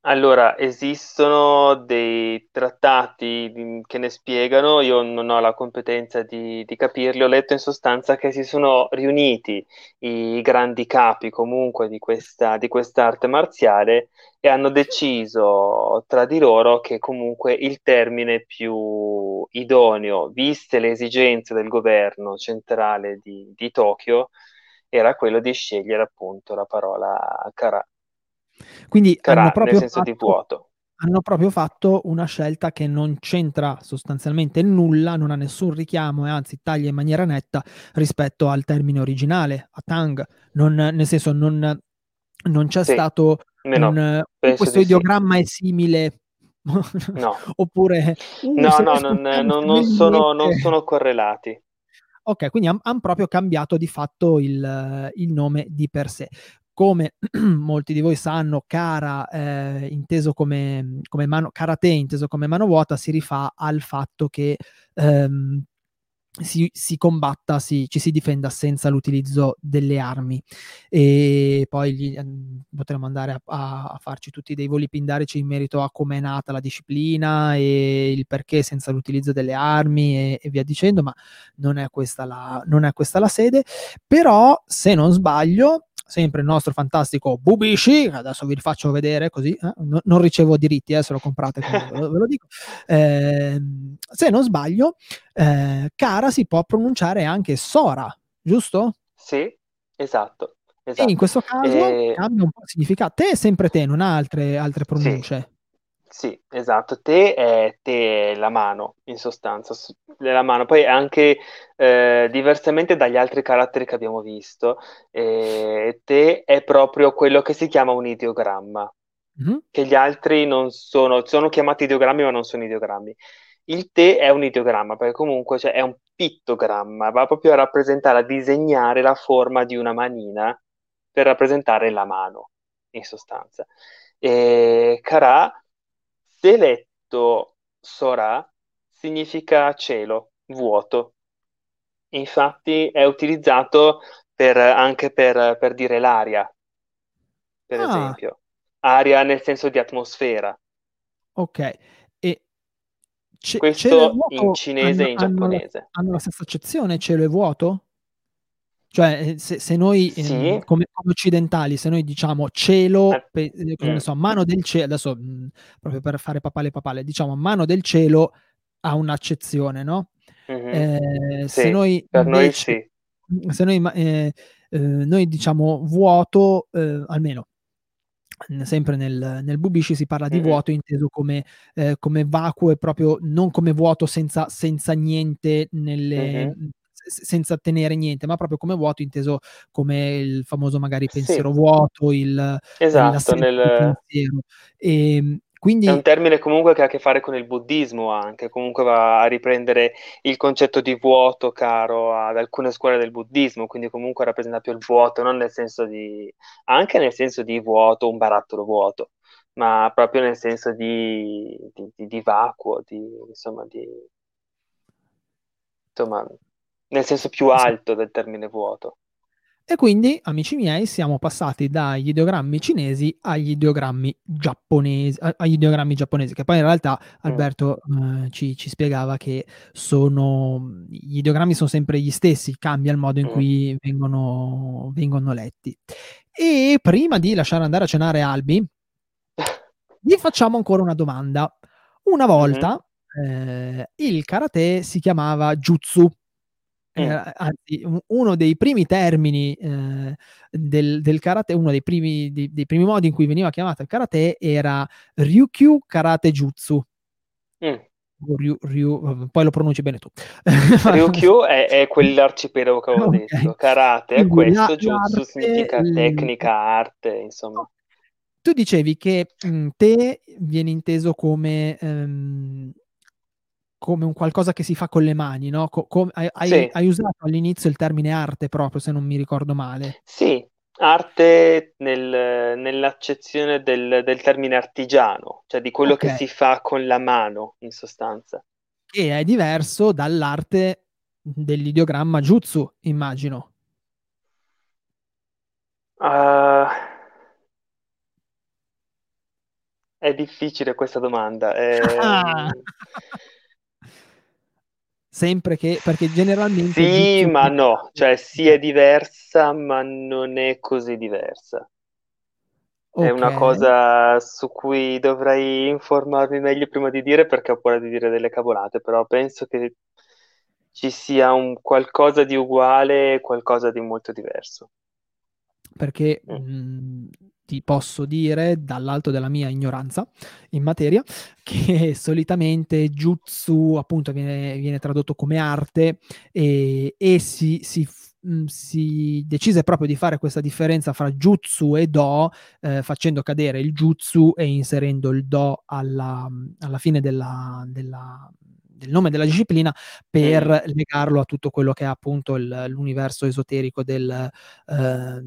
Allora, esistono dei trattati che ne spiegano, io non ho la competenza di, di capirli, ho letto in sostanza che si sono riuniti i grandi capi comunque di questa, di quest'arte marziale e hanno deciso tra di loro che comunque il termine più idoneo, viste le esigenze del governo centrale di, di Tokyo, era quello di scegliere appunto la parola kara. Quindi Carà, hanno proprio nel senso fatto, di vuoto. Hanno proprio fatto una scelta che non c'entra sostanzialmente nulla, non ha nessun richiamo e anzi taglia in maniera netta rispetto al termine originale, a Tang. Non, nel senso, non, non c'è sì, stato un, questo ideogramma sì. è simile no. oppure uh, no, no, non, non, non, sono, non, sono, correlati. Ok, quindi hanno han proprio cambiato di fatto il, il, nome di per sé come molti di voi sanno, Kara, eh, inteso come, come mano, karate inteso come mano vuota, si rifà al fatto che ehm, si, si, combatta, si, ci si difenda senza l'utilizzo delle armi. E poi gli, eh, potremmo andare a, a, a, farci tutti dei voli pindarici in merito a come è nata la disciplina e il perché senza l'utilizzo delle armi e, e via dicendo, ma non è, la, non è questa la sede. Però, se non sbaglio, sempre il nostro fantastico Bubishi, adesso vi faccio vedere così, eh? no, non ricevo diritti eh, se lo comprate, ve, lo, ve lo dico. Eh, se non sbaglio, eh, Cara si può pronunciare anche Sora, giusto? Sì, esatto. esatto. E in questo caso e... cambia un po' il significato. Te è sempre te, non ha altre, altre pronunce. Sì. Sì, esatto, te è, te è la mano, in sostanza, è la mano. Poi anche eh, diversamente dagli altri caratteri che abbiamo visto, eh, te è proprio quello che si chiama un ideogramma, mm-hmm. che gli altri non sono, sono chiamati ideogrammi ma non sono ideogrammi. Il te è un ideogramma, perché comunque cioè, è un pittogramma, va proprio a rappresentare, a disegnare la forma di una manina per rappresentare la mano, in sostanza. E Kara se letto Sora significa cielo, vuoto. Infatti è utilizzato per, anche per, per, dire l'aria, per ah. esempio. Aria nel senso di atmosfera. Ok. E c- Questo in cinese hanno, e in giapponese. Hanno la, hanno la stessa accezione, cielo e vuoto? Cioè, eh, se, se noi, sì. ehm, come, occidentali, se noi diciamo cielo, eh, pe, eh, so, mano del cielo, adesso mh, proprio per fare papale papale, diciamo mano del cielo ha un'accezione, no? Mm-hmm. Eh, sì, se noi per invece, noi sì. Se noi, eh, eh, noi diciamo vuoto, almeno sempre nel, nel Bubishi si parla di mm-hmm. vuoto inteso come, eh, come, vacuo e proprio non come vuoto senza, senza niente nelle, mm-hmm senza tenere niente, ma proprio come vuoto inteso come il famoso magari pensiero sì. vuoto, il esatto, nel... pensiero. E, ehm, quindi... È un termine comunque che ha a che fare con il buddismo anche, comunque va a riprendere il concetto di vuoto caro ad alcune scuole del buddismo, quindi comunque rappresenta più il vuoto, non nel senso di... anche nel senso di vuoto, un barattolo vuoto, ma proprio nel senso di, di, di, di vacuo, di, insomma, di... Insomma, nel senso più alto del termine vuoto. E quindi, amici miei, siamo passati dagli ideogrammi cinesi agli ideogrammi giapponesi, agli ideogrammi giapponesi, che poi in realtà mm. Alberto eh, ci, ci, spiegava che sono, gli ideogrammi sono sempre gli stessi, cambia il modo in mm. cui vengono, vengono letti. E prima di lasciare andare a cenare Albi, gli facciamo ancora una domanda. Una volta mm-hmm. eh, il karate si chiamava Jutsu eh, anzi, uno dei primi termini eh, del, del, karate, uno dei primi, dei, dei primi, modi in cui veniva chiamato il karate era Ryukyu Karate Jutsu. Mm. Ryu, Ryu, poi lo pronunci bene tu. Ryukyu è, è quell'arcipelago che avevo okay. detto, karate è questo, jutsu significa tecnica, arte, insomma. Tu dicevi che mh, mm, te viene inteso come um, come un qualcosa che si fa con le mani, no? Co- com- hai, sì. hai, usato all'inizio il termine arte proprio, se non mi ricordo male. Sì, Arte nel, nell'accezione del, del, termine artigiano, cioè di quello okay. che si fa con la mano, in sostanza. E è diverso dall'arte dell'ideogramma Jutsu, immagino. Uh, è difficile questa domanda. È... Sempre che, perché generalmente... Sì, ma no, cioè sì è diversa, ma non è così diversa. Okay. È una cosa su cui dovrei informarmi meglio prima di dire perché ho paura di dire delle cavolate, però penso che ci sia un qualcosa di uguale e qualcosa di molto diverso. Perché mm. mh, ti posso dire, dall'alto della mia ignoranza in materia, che solitamente jutsu appunto viene, viene tradotto come arte e, e si, si, mh, si, decise proprio di fare questa differenza fra jutsu e do, eh, facendo cadere il jutsu e inserendo il do alla, alla fine della, della del nome della disciplina per mm. legarlo a tutto quello che è appunto il, l'universo esoterico del, eh,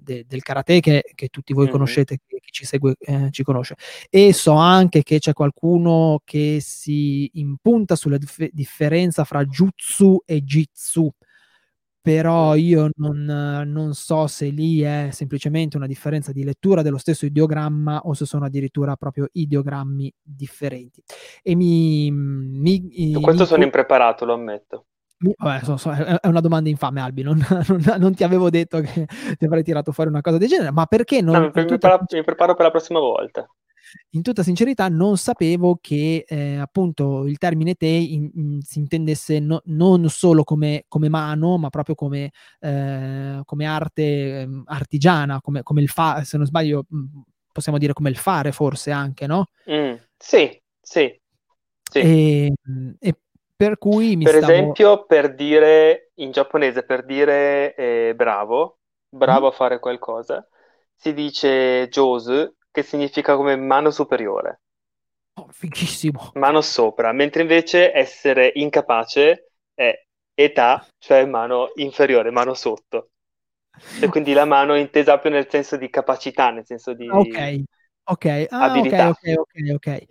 de, del karate che, che, tutti voi mm. conoscete, chi ci segue eh, ci conosce. E so anche che c'è qualcuno che si impunta sulla dif- differenza fra jutsu e jitsu però io non, non, so se lì è semplicemente una differenza di lettura dello stesso ideogramma o se sono addirittura proprio ideogrammi differenti. E mi... mi Su questo mi... sono impreparato, lo ammetto. Vabbè, so, so, è una domanda infame, Albi. Non, non, non, ti avevo detto che ti avrei tirato fuori una cosa del genere, ma perché non. No, mi, preparo, mi preparo per la prossima volta in tutta sincerità non sapevo che eh, appunto il termine te in, in, si intendesse no, non solo come, come, mano, ma proprio come, eh, come arte eh, artigiana, come, come il fa, se non sbaglio possiamo dire come il fare forse anche, no? Mm, sì, sì. sì. E, e, per cui mi Per stavo... esempio, per dire in giapponese, per dire eh, bravo, bravo mm. a fare qualcosa, si dice josu che significa come mano superiore. Oh, fighissimo. Mano sopra, mentre invece essere incapace è età, cioè mano inferiore, mano sotto. E quindi la mano intesa più nel senso di capacità, nel senso di Ok, ok, ah, abilità. ok, ok, ok, ok.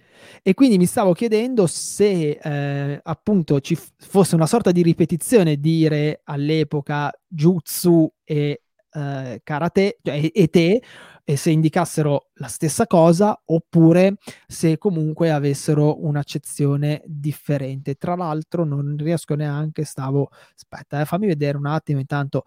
E quindi mi stavo chiedendo se eh, appunto ci f- fosse una sorta di ripetizione dire all'epoca jutsu e eh, karate cioè, e te e se indicassero la stessa cosa oppure se comunque avessero un'accezione differente. Tra l'altro non riesco neanche, stavo, aspetta, eh, fammi vedere un attimo, intanto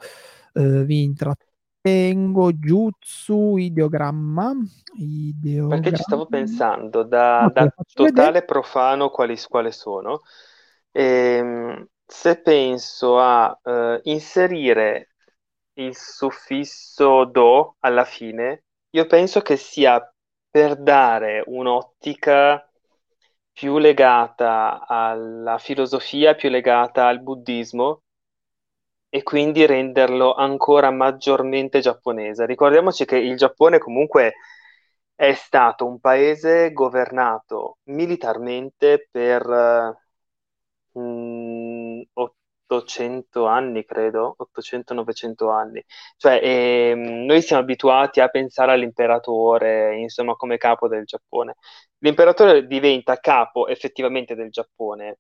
eh, vi intrattengo, Jutsu, ideogramma, ideogramma. Perché ci stavo pensando, da, okay, da totale vedere. profano quali, quali sono, ehm, se penso a eh, inserire il suffisso do alla fine, io penso che sia per dare un'ottica più legata alla filosofia, più legata al buddismo e quindi renderlo ancora maggiormente giapponese. Ricordiamoci che il Giappone comunque è stato un paese governato militarmente per mh, mm, 800 anni, credo, 800-900 anni. Cioè, ehm, noi siamo abituati a pensare all'imperatore, insomma, come capo del Giappone. L'imperatore diventa capo effettivamente del Giappone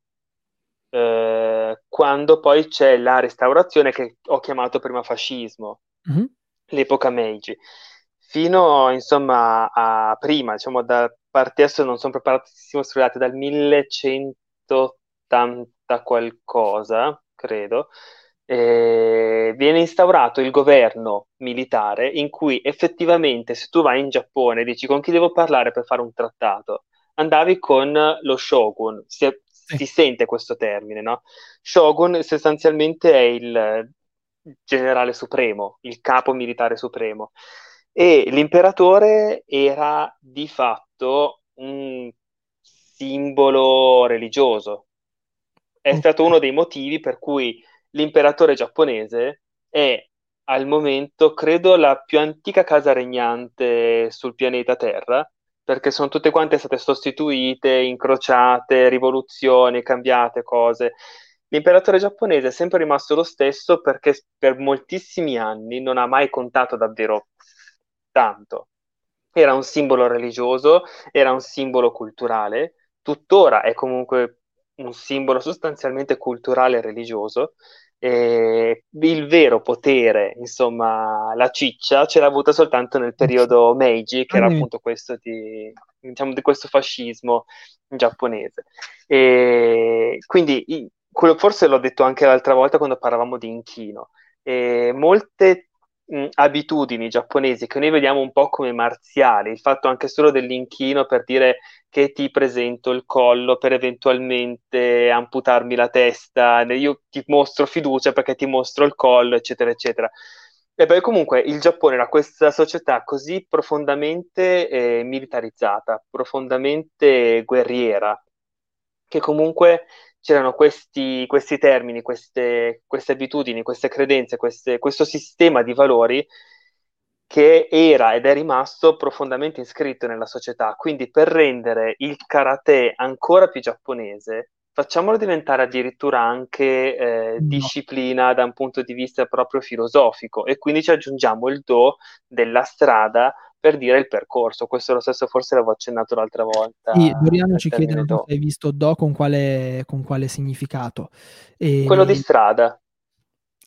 eh, quando poi c'è la restaurazione che ho chiamato prima fascismo, mm-hmm. l'epoca Meiji. Fino, insomma, a prima, diciamo, da parte adesso non sono preparatissimo, scusate, dal 1180 qualcosa, credo, eh, viene instaurato il governo militare in cui effettivamente se tu vai in Giappone e dici con chi devo parlare per fare un trattato, andavi con lo shogun, si, si sente questo termine, no? Shogun sostanzialmente è il generale supremo, il capo militare supremo. E l'imperatore era di fatto un simbolo religioso, è stato uno dei motivi per cui l'imperatore giapponese è al momento, credo, la più antica casa regnante sul pianeta Terra, perché sono tutte quante state sostituite, incrociate, rivoluzioni, cambiate cose. L'imperatore giapponese è sempre rimasto lo stesso perché per moltissimi anni non ha mai contato davvero tanto. Era un simbolo religioso, era un simbolo culturale, tuttora è comunque un simbolo sostanzialmente culturale e religioso. E il vero potere, insomma, la ciccia ce l'ha avuta soltanto nel periodo Meiji, che era appunto questo di, diciamo, di questo fascismo giapponese. E quindi, forse l'ho detto anche l'altra volta quando parlavamo di inchino. E molte mh, abitudini giapponesi che noi vediamo un po' come marziali, il fatto anche solo dell'inchino per dire che ti presento il collo per eventualmente amputarmi la testa, io ti mostro fiducia perché ti mostro il collo, eccetera, eccetera. E poi comunque il Giappone era questa società così profondamente eh, militarizzata, profondamente guerriera, che comunque c'erano questi, questi termini, queste, queste, abitudini, queste credenze, queste, questo sistema di valori che era ed è rimasto profondamente iscritto nella società. Quindi per rendere il karate ancora più giapponese, facciamolo diventare addirittura anche eh, disciplina da un punto di vista proprio filosofico e quindi ci aggiungiamo il do della strada per dire il percorso. Questo lo stesso forse l'avevo accennato l'altra volta. Sì, Doriano ci chiede se hai visto Do con quale, con quale significato. E... Quello di strada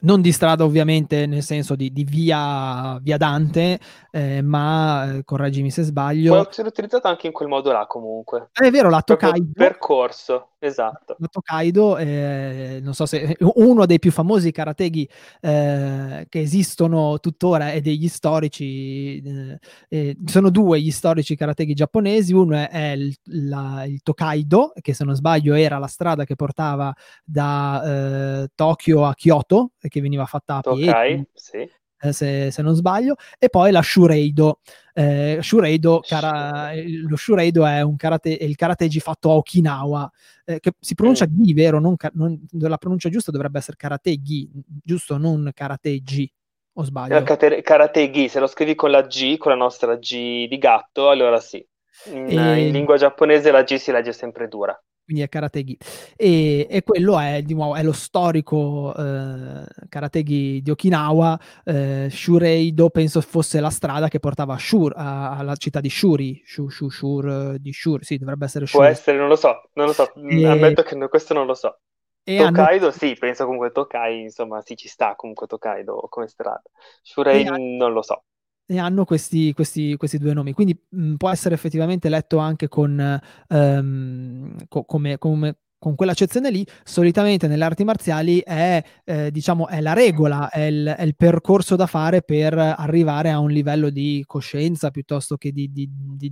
non di strada ovviamente nel senso di, di via, via, Dante, eh, ma eh, correggimi se sbaglio. Può essere utilizzato anche in quel modo là comunque. È vero, la Tokaido. Percorso, esatto. Tokaido, eh, non so se uno dei più famosi karategi eh, che esistono tuttora e degli storici, eh, eh, sono due gli storici karategi giapponesi, uno è, è il, la, il, Tokaido, che se non sbaglio era la strada che portava da Tokyo a Kyoto, che veniva fatta a piedi. Okay, sì. Eh, se, se, non sbaglio, e poi la Shureido. Eh, Shureido, cara, lo Shureido è un karate, è il karategi fatto a Okinawa, eh, che si pronuncia. Gi, vero? Non, non, la pronuncia giusta dovrebbe essere karategi, giusto? Non karategi. O sbaglio? Karategi, se lo scrivi con la G, con la nostra G di gatto, allora sì. In, e... in lingua giapponese la G si legge sempre dura quindi è Karategi. E, e quello è, di nuovo, è lo storico eh, Karategi di Okinawa. Eh, Shureido penso fosse la strada che portava Shur, a, alla città di Shuri. Shu, Shu, Shur, di Shuri, sì, dovrebbe essere Shuri. Può essere, non lo so, non lo so. E... ammetto che questo non lo so. E Tokaido, hanno... sì, penso comunque Tokai, insomma, sì, ci sta comunque Tokaido come strada. Shurei e... non lo so e hanno questi, questi, questi, due nomi. Quindi mh, può essere effettivamente letto anche con, um, co- come, come, con quell'accezione lì. Solitamente nelle arti marziali è, eh, diciamo, è la regola, è il, è il, percorso da fare per arrivare a un livello di coscienza piuttosto che di, di, di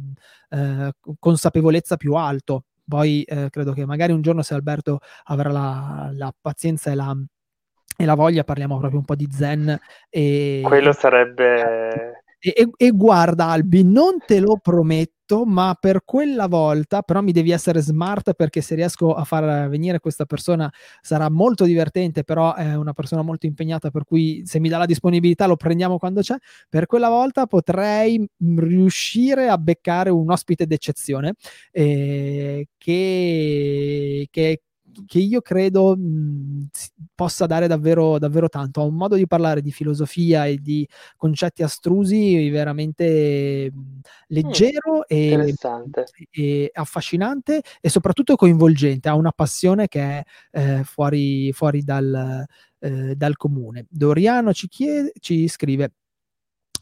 eh, consapevolezza più alto. Poi eh, credo che magari un giorno se Alberto avrà la, la pazienza e la, e la voglia parliamo proprio un po' di zen e quello sarebbe e, e, guarda Albi, non te lo prometto, ma per quella volta, però mi devi essere smart perché se riesco a far venire questa persona sarà molto divertente, però è una persona molto impegnata, per cui se mi dà la disponibilità lo prendiamo quando c'è. Per quella volta potrei riuscire a beccare un ospite d'eccezione eh, che, che che io credo mh, possa dare davvero, davvero tanto. Ha un modo di parlare di filosofia e di concetti astrusi veramente leggero mm, e, e, affascinante e soprattutto coinvolgente. Ha una passione che è eh, fuori, fuori dal, eh, dal, comune. Doriano ci, chiede, ci scrive.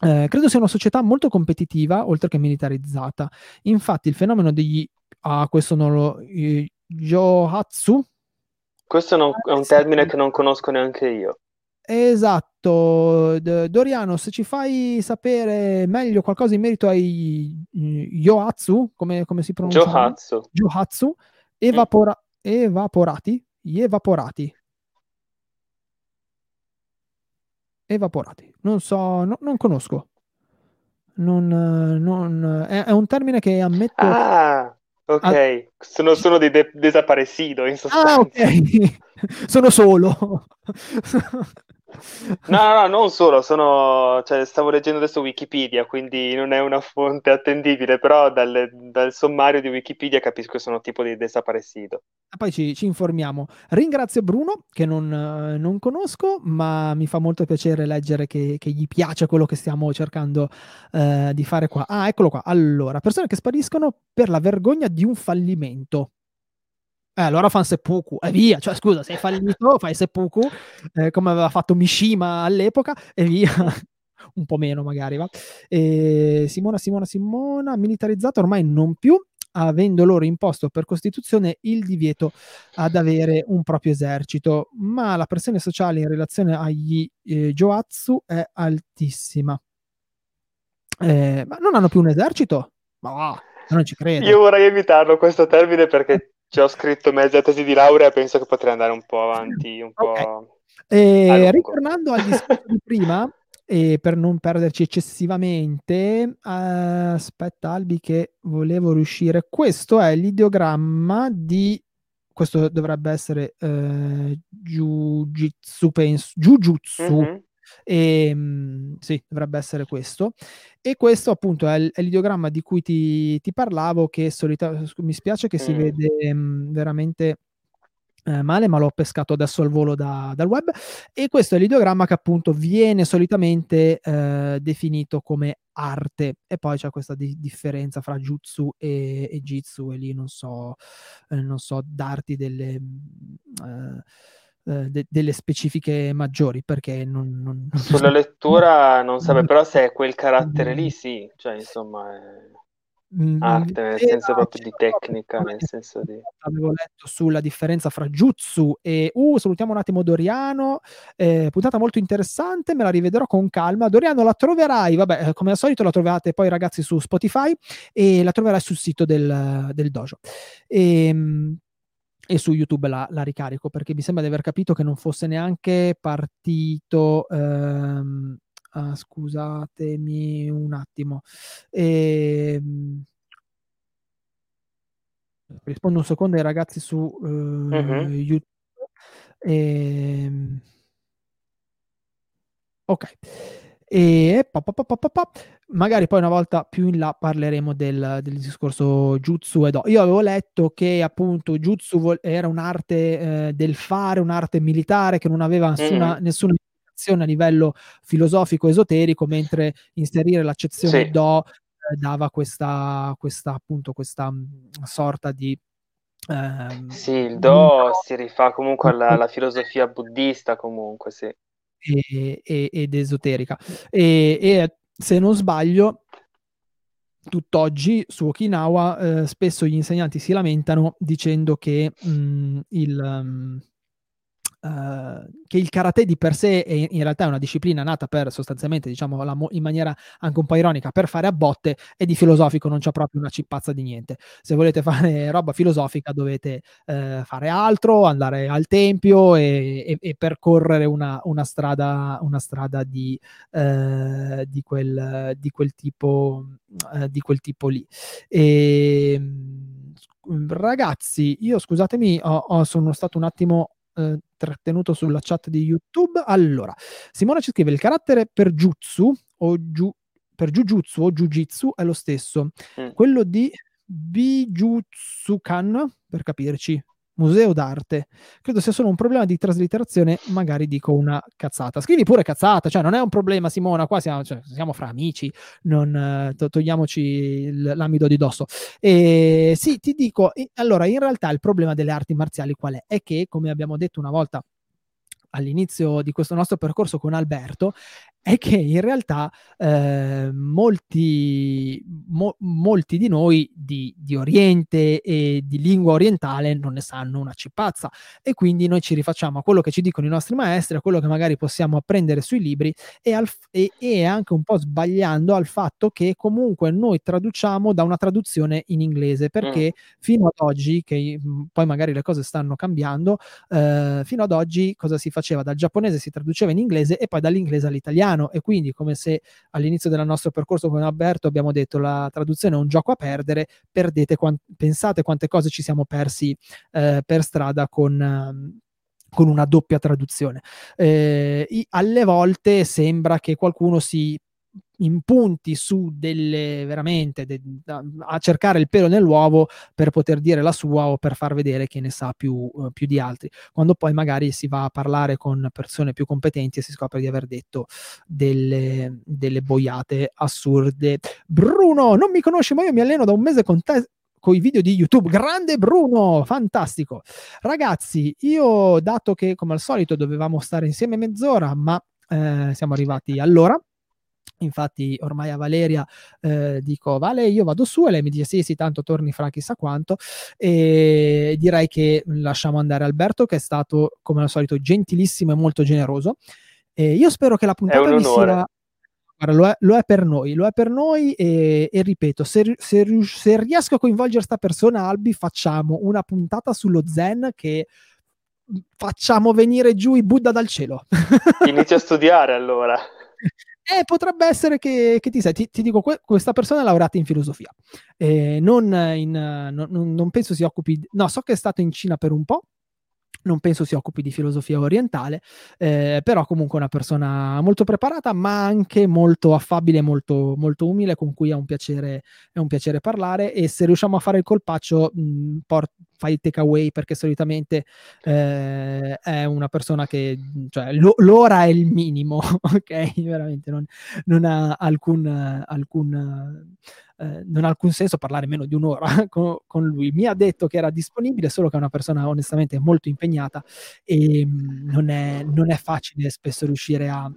Eh, credo sia una società molto competitiva, oltre che militarizzata. Infatti, il fenomeno degli. Ah, questo non lo. Yohatsu. Questo non, è un termine che non conosco neanche io. Esatto, Doriano, se ci fai sapere meglio qualcosa in merito ai Yohatsu, come, come si pronuncia? Johatsu. Johatsu, evapora- mm. evaporati, gli evaporati. Evaporati, non so, no, non conosco. Non, non, è, è, un termine che ammetto. Ah, Ok, ah, sono, sono dei de- desaparecido in sostanza. Ah, ok, sono solo. no, no, no, non solo, sono, cioè, stavo leggendo adesso Wikipedia, quindi non è una fonte attendibile, però dal, dal sommario di Wikipedia capisco che sono tipo di desaparecido. poi ci, ci, informiamo. Ringrazio Bruno, che non, non, conosco, ma mi fa molto piacere leggere che, che gli piace quello che stiamo cercando eh, di fare qua. Ah, eccolo qua. Allora, persone che spariscono per la vergogna di un fallimento. Eh, allora fan seppuku e via, cioè scusa, sei fallito, fai seppuku, eh, come aveva fatto Mishima all'epoca e via. un po' meno magari, va. E Simona, Simona, Simona, militarizzata ormai non più, avendo loro imposto per Costituzione il divieto ad avere un proprio esercito, ma la pressione sociale in relazione agli eh, Joatsu è altissima. Eh, ma non hanno più un esercito? Ma non ci credo. Io vorrei evitarlo questo termine perché ci ho scritto mezza tesi di laurea e penso che potrei andare un po' avanti, un okay. po'... Eh, ritornando al discorso di prima, e per non perderci eccessivamente, uh, aspetta Albi che volevo riuscire. Questo è l'ideogramma di questo dovrebbe essere uh, Jujutsu, penso, Jujutsu. Mm-hmm. E, um, sì, dovrebbe essere questo. E questo appunto è, è l'ideogramma di cui ti, ti parlavo, che solita- mi spiace che mm. si vede um, veramente eh, male, ma l'ho pescato adesso al volo da, dal web. E questo è l'ideogramma che appunto viene solitamente eh, definito come arte. E poi c'è questa di- differenza fra jutsu e, e jitsu, e lì non so, eh, non so darti delle. Mm, eh, de- delle specifiche maggiori perché non, non, non sulla lettura non sape però se è quel carattere lì sì cioè insomma è... Mm, arte nel senso proprio di tecnica, nel senso di... Avevo letto sulla differenza fra Jutsu e... Uh, salutiamo un attimo Doriano, eh, puntata molto interessante, me la rivedrò con calma. Doriano la troverai, vabbè, eh, come al solito la trovate poi ragazzi su Spotify e la troverai sul sito del, del dojo. E, ehm, e su YouTube la, la, ricarico perché mi sembra di aver capito che non fosse neanche partito ehm, Uh, scusatemi un attimo. Ehm, rispondo un secondo ai ragazzi su uh, uh-huh. YouTube. Ehm, ok. E pa, pa, pa, magari poi una volta più in là parleremo del, del discorso Jutsu e Do. Io avevo letto che appunto Jutsu era un'arte eh, del fare, un'arte militare che non aveva nessuna, mm. nessuna a livello filosofico esoterico, mentre inserire l'accezione sì. do eh, dava questa, questa, appunto, questa mh, mm, sorta di ehm, sì, il do si rifà comunque alla, alla filosofia buddista, comunque, sì. E, e, ed esoterica. E, e, se non sbaglio, tutt'oggi su Okinawa eh, spesso gli insegnanti si lamentano dicendo che mh, mm, il... Um, Uh, che il karate di per sé è in realtà è una disciplina nata per sostanzialmente, diciamo mo- in maniera anche un po' ironica, per fare a botte e di filosofico non c'è proprio una cippazza di niente. Se volete fare roba filosofica dovete uh, fare altro, andare al tempio e, e, e percorrere una, una, strada, una strada di, uh, di, quel, di, quel tipo, di quel tipo lì. E, ragazzi, io scusatemi, ho, ho, sono stato un attimo eh, trattenuto sulla chat di YouTube. Allora, Simona ci scrive: il carattere per Jutsu o giu, per Jujutsu o Jujitsu è lo stesso. Mm. Quello di Bijutsukan, per capirci, museo d'arte. Credo sia solo un problema di traslitterazione, magari dico una cazzata. Scrivi pure cazzata, cioè non è un problema Simona, qua siamo, cioè, siamo fra amici, non eh, to- togliamoci l'amido di dosso. E sì, ti dico, allora in realtà il problema delle arti marziali qual è? È che, come abbiamo detto una volta all'inizio di questo nostro percorso con Alberto è che in realtà eh, molti, mo, molti, di noi di, di, Oriente e di lingua orientale non ne sanno una cipazza e quindi noi ci rifacciamo a quello che ci dicono i nostri maestri, a quello che magari possiamo apprendere sui libri e, al, e, e anche un po' sbagliando al fatto che comunque noi traduciamo da una traduzione in inglese perché mm. fino ad oggi, che poi magari le cose stanno cambiando, eh, fino ad oggi cosa si faceva? Dal giapponese si traduceva in inglese e poi dall'inglese all'italiano italiano e quindi come se all'inizio del nostro percorso con Alberto abbiamo detto la traduzione è un gioco a perdere, perdete quant- pensate quante cose ci siamo persi eh, per strada con... Um, con una doppia traduzione. Eh, alle volte sembra che qualcuno si impunti su delle veramente de, a cercare il pelo nell'uovo per poter dire la sua o per far vedere che ne sa più, uh, più, di altri quando poi magari si va a parlare con persone più competenti e si scopre di aver detto delle, delle boiate assurde Bruno non mi conosci ma io mi alleno da un mese con te con i video di YouTube. Grande Bruno, fantastico. Ragazzi, io dato che come al solito dovevamo stare insieme mezz'ora, ma eh, siamo arrivati all'ora. Infatti, ormai a Valeria eh, dico: Vale, io vado su, e lei mi dice: Sì, sì, tanto torni fra chissà quanto. E direi che lasciamo andare Alberto, che è stato come al solito gentilissimo e molto generoso. E io spero che la puntata vi sia lo, è, lo, è, per noi, lo è per noi e, e ripeto, se, se, se, riesco a coinvolgere questa persona, Albi, facciamo una puntata sullo Zen che facciamo venire giù i Buddha dal cielo. Inizia a studiare allora. Eh, potrebbe essere che, che ti sai, ti, ti, dico, que- questa persona è laureata in filosofia, eh, non, in, non, non penso si occupi, no, so che è stato in Cina per un po', non penso si occupi di filosofia orientale, eh, però comunque una persona molto preparata, ma anche molto affabile, molto, molto umile, con cui è un, piacere, è un piacere parlare e se riusciamo a fare il colpaccio mh, port- fai il takeaway perché solitamente eh, è una persona che cioè, lo, l'ora è il minimo, ok? Veramente non, non ha alcun, alcun eh, non ha alcun senso parlare meno di un'ora con, con, lui. Mi ha detto che era disponibile, solo che è una persona onestamente molto impegnata e mh, mm, non, è, non è facile spesso riuscire a,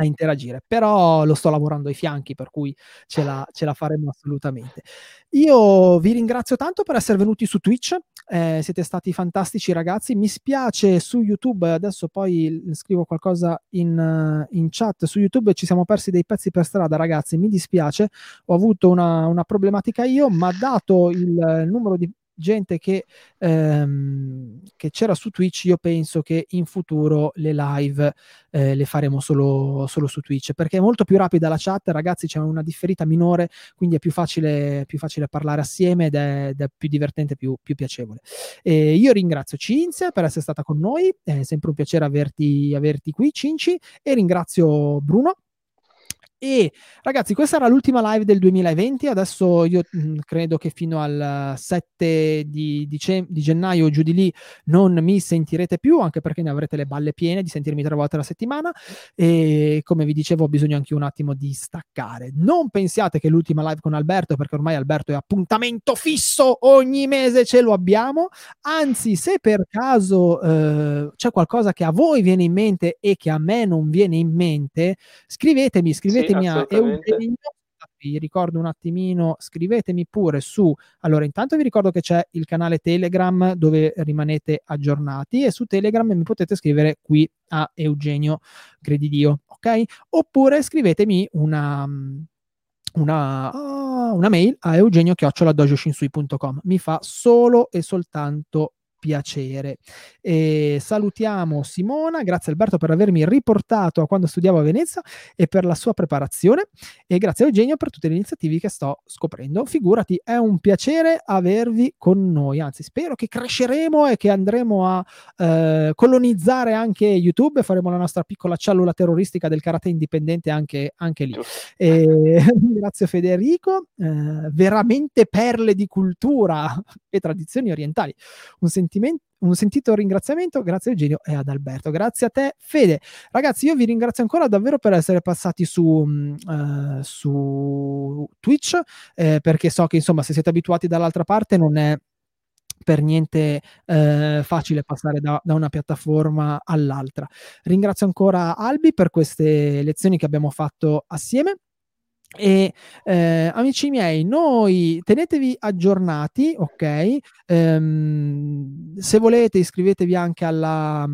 a interagire, però lo sto lavorando ai fianchi, per cui ce la, ce la faremo assolutamente. Io vi ringrazio tanto per essere venuti su Twitch, eh, siete stati fantastici ragazzi, mi spiace su YouTube, adesso poi scrivo qualcosa in, in, chat, su YouTube ci siamo persi dei pezzi per strada ragazzi, mi dispiace, ho avuto una, una problematica io, ma dato il, numero di gente che, ehm, che, c'era su Twitch, io penso che in futuro le live eh, le faremo solo, solo, su Twitch perché è molto più rapida la chat, ragazzi, c'è una differita minore, quindi è più facile, più facile parlare assieme ed è, ed è più divertente, più, più piacevole. E io ringrazio Cinzia per essere stata con noi, è sempre un piacere averti, averti qui, Cinci, e ringrazio Bruno e ragazzi, questa era l'ultima live del 2020. Adesso io mh, mm, credo che fino al 7 di, di, di gennaio giù di lì non mi sentirete più, anche perché ne avrete le balle piene di sentirmi tre volte alla settimana. E come vi dicevo, ho bisogno anche un attimo di staccare. Non pensiate che l'ultima live con Alberto, perché ormai Alberto è appuntamento fisso, ogni mese ce lo abbiamo. Anzi, se per caso eh, c'è qualcosa che a voi viene in mente e che a me non viene in mente, scrivetemi, scrivetemi. Sì scrivetemi a Eugenio vi ricordo un attimino, scrivetemi pure su. Allora, intanto vi ricordo che c'è il canale Telegram dove rimanete aggiornati e su Telegram mi potete scrivere qui a Eugenio Credidio, ok? Oppure scrivetemi una una, una mail a eugenio-dojoshinsui.com mi fa solo e soltanto piacere. E salutiamo Simona, grazie Alberto per avermi riportato a quando studiavo a Venezia e per la sua preparazione e grazie a Eugenio per tutte le iniziative che sto scoprendo. Figurati, è un piacere avervi con noi, anzi spero che cresceremo e che andremo a eh, colonizzare anche YouTube faremo la nostra piccola cellula terroristica del karate indipendente anche, anche lì. E, grazie Federico, eh, veramente perle di cultura e tradizioni orientali. Un sentimento sentimento un sentito ringraziamento, grazie Eugenio e ad Alberto. Grazie a te, Fede. Ragazzi, io vi ringrazio ancora davvero per essere passati su, uh, su Twitch, eh, perché so che insomma, se siete abituati dall'altra parte, non è per niente eh, facile passare da, da, una piattaforma all'altra. Ringrazio ancora Albi per queste lezioni che abbiamo fatto assieme. E eh, amici miei, noi tenetevi aggiornati, ok? Ehm, se volete, iscrivetevi anche alla,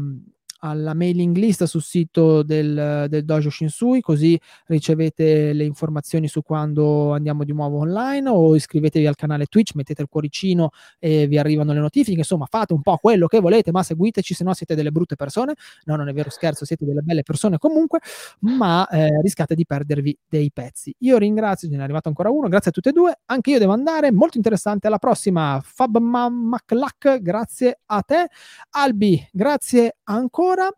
alla mailing list sul sito del, del Dojo Shinsui, così ricevete le informazioni su quando andiamo di nuovo online o iscrivetevi al canale Twitch, mettete il cuoricino e vi arrivano le notifiche, insomma fate un po' quello che volete, ma seguiteci, se no siete delle brutte persone, no non è vero scherzo, siete delle belle persone comunque, ma eh, rischiate di perdervi dei pezzi. Io ringrazio, ce n'è arrivato ancora uno, grazie a tutte e due, anche io devo andare, molto interessante, alla prossima, Fab Maclac, grazie a te, Albi, grazie ancora ancora.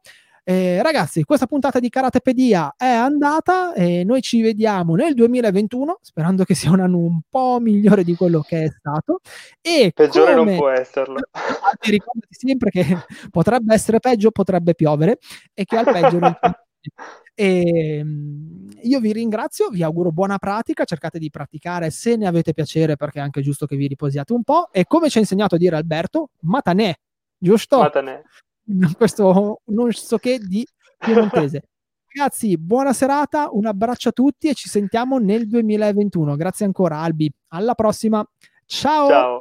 Eh, ragazzi, questa puntata di Karatepedia è andata e noi ci vediamo nel 2021, sperando che sia un anno un po' migliore di quello che è stato. E Peggiore come... non può esserlo. Ricordati sempre che potrebbe essere peggio, potrebbe piovere e che al peggio non e, ehm, io vi ringrazio, vi auguro buona pratica, cercate di praticare se ne avete piacere perché è anche giusto che vi riposiate un po' e come ci ha insegnato a dire Alberto, matanè, giusto? Matanè. Questo non so che di piemontese. Ragazzi, buona serata, un abbraccio a tutti e ci sentiamo nel 2021. Grazie ancora Albi, alla prossima. Ciao. Ciao.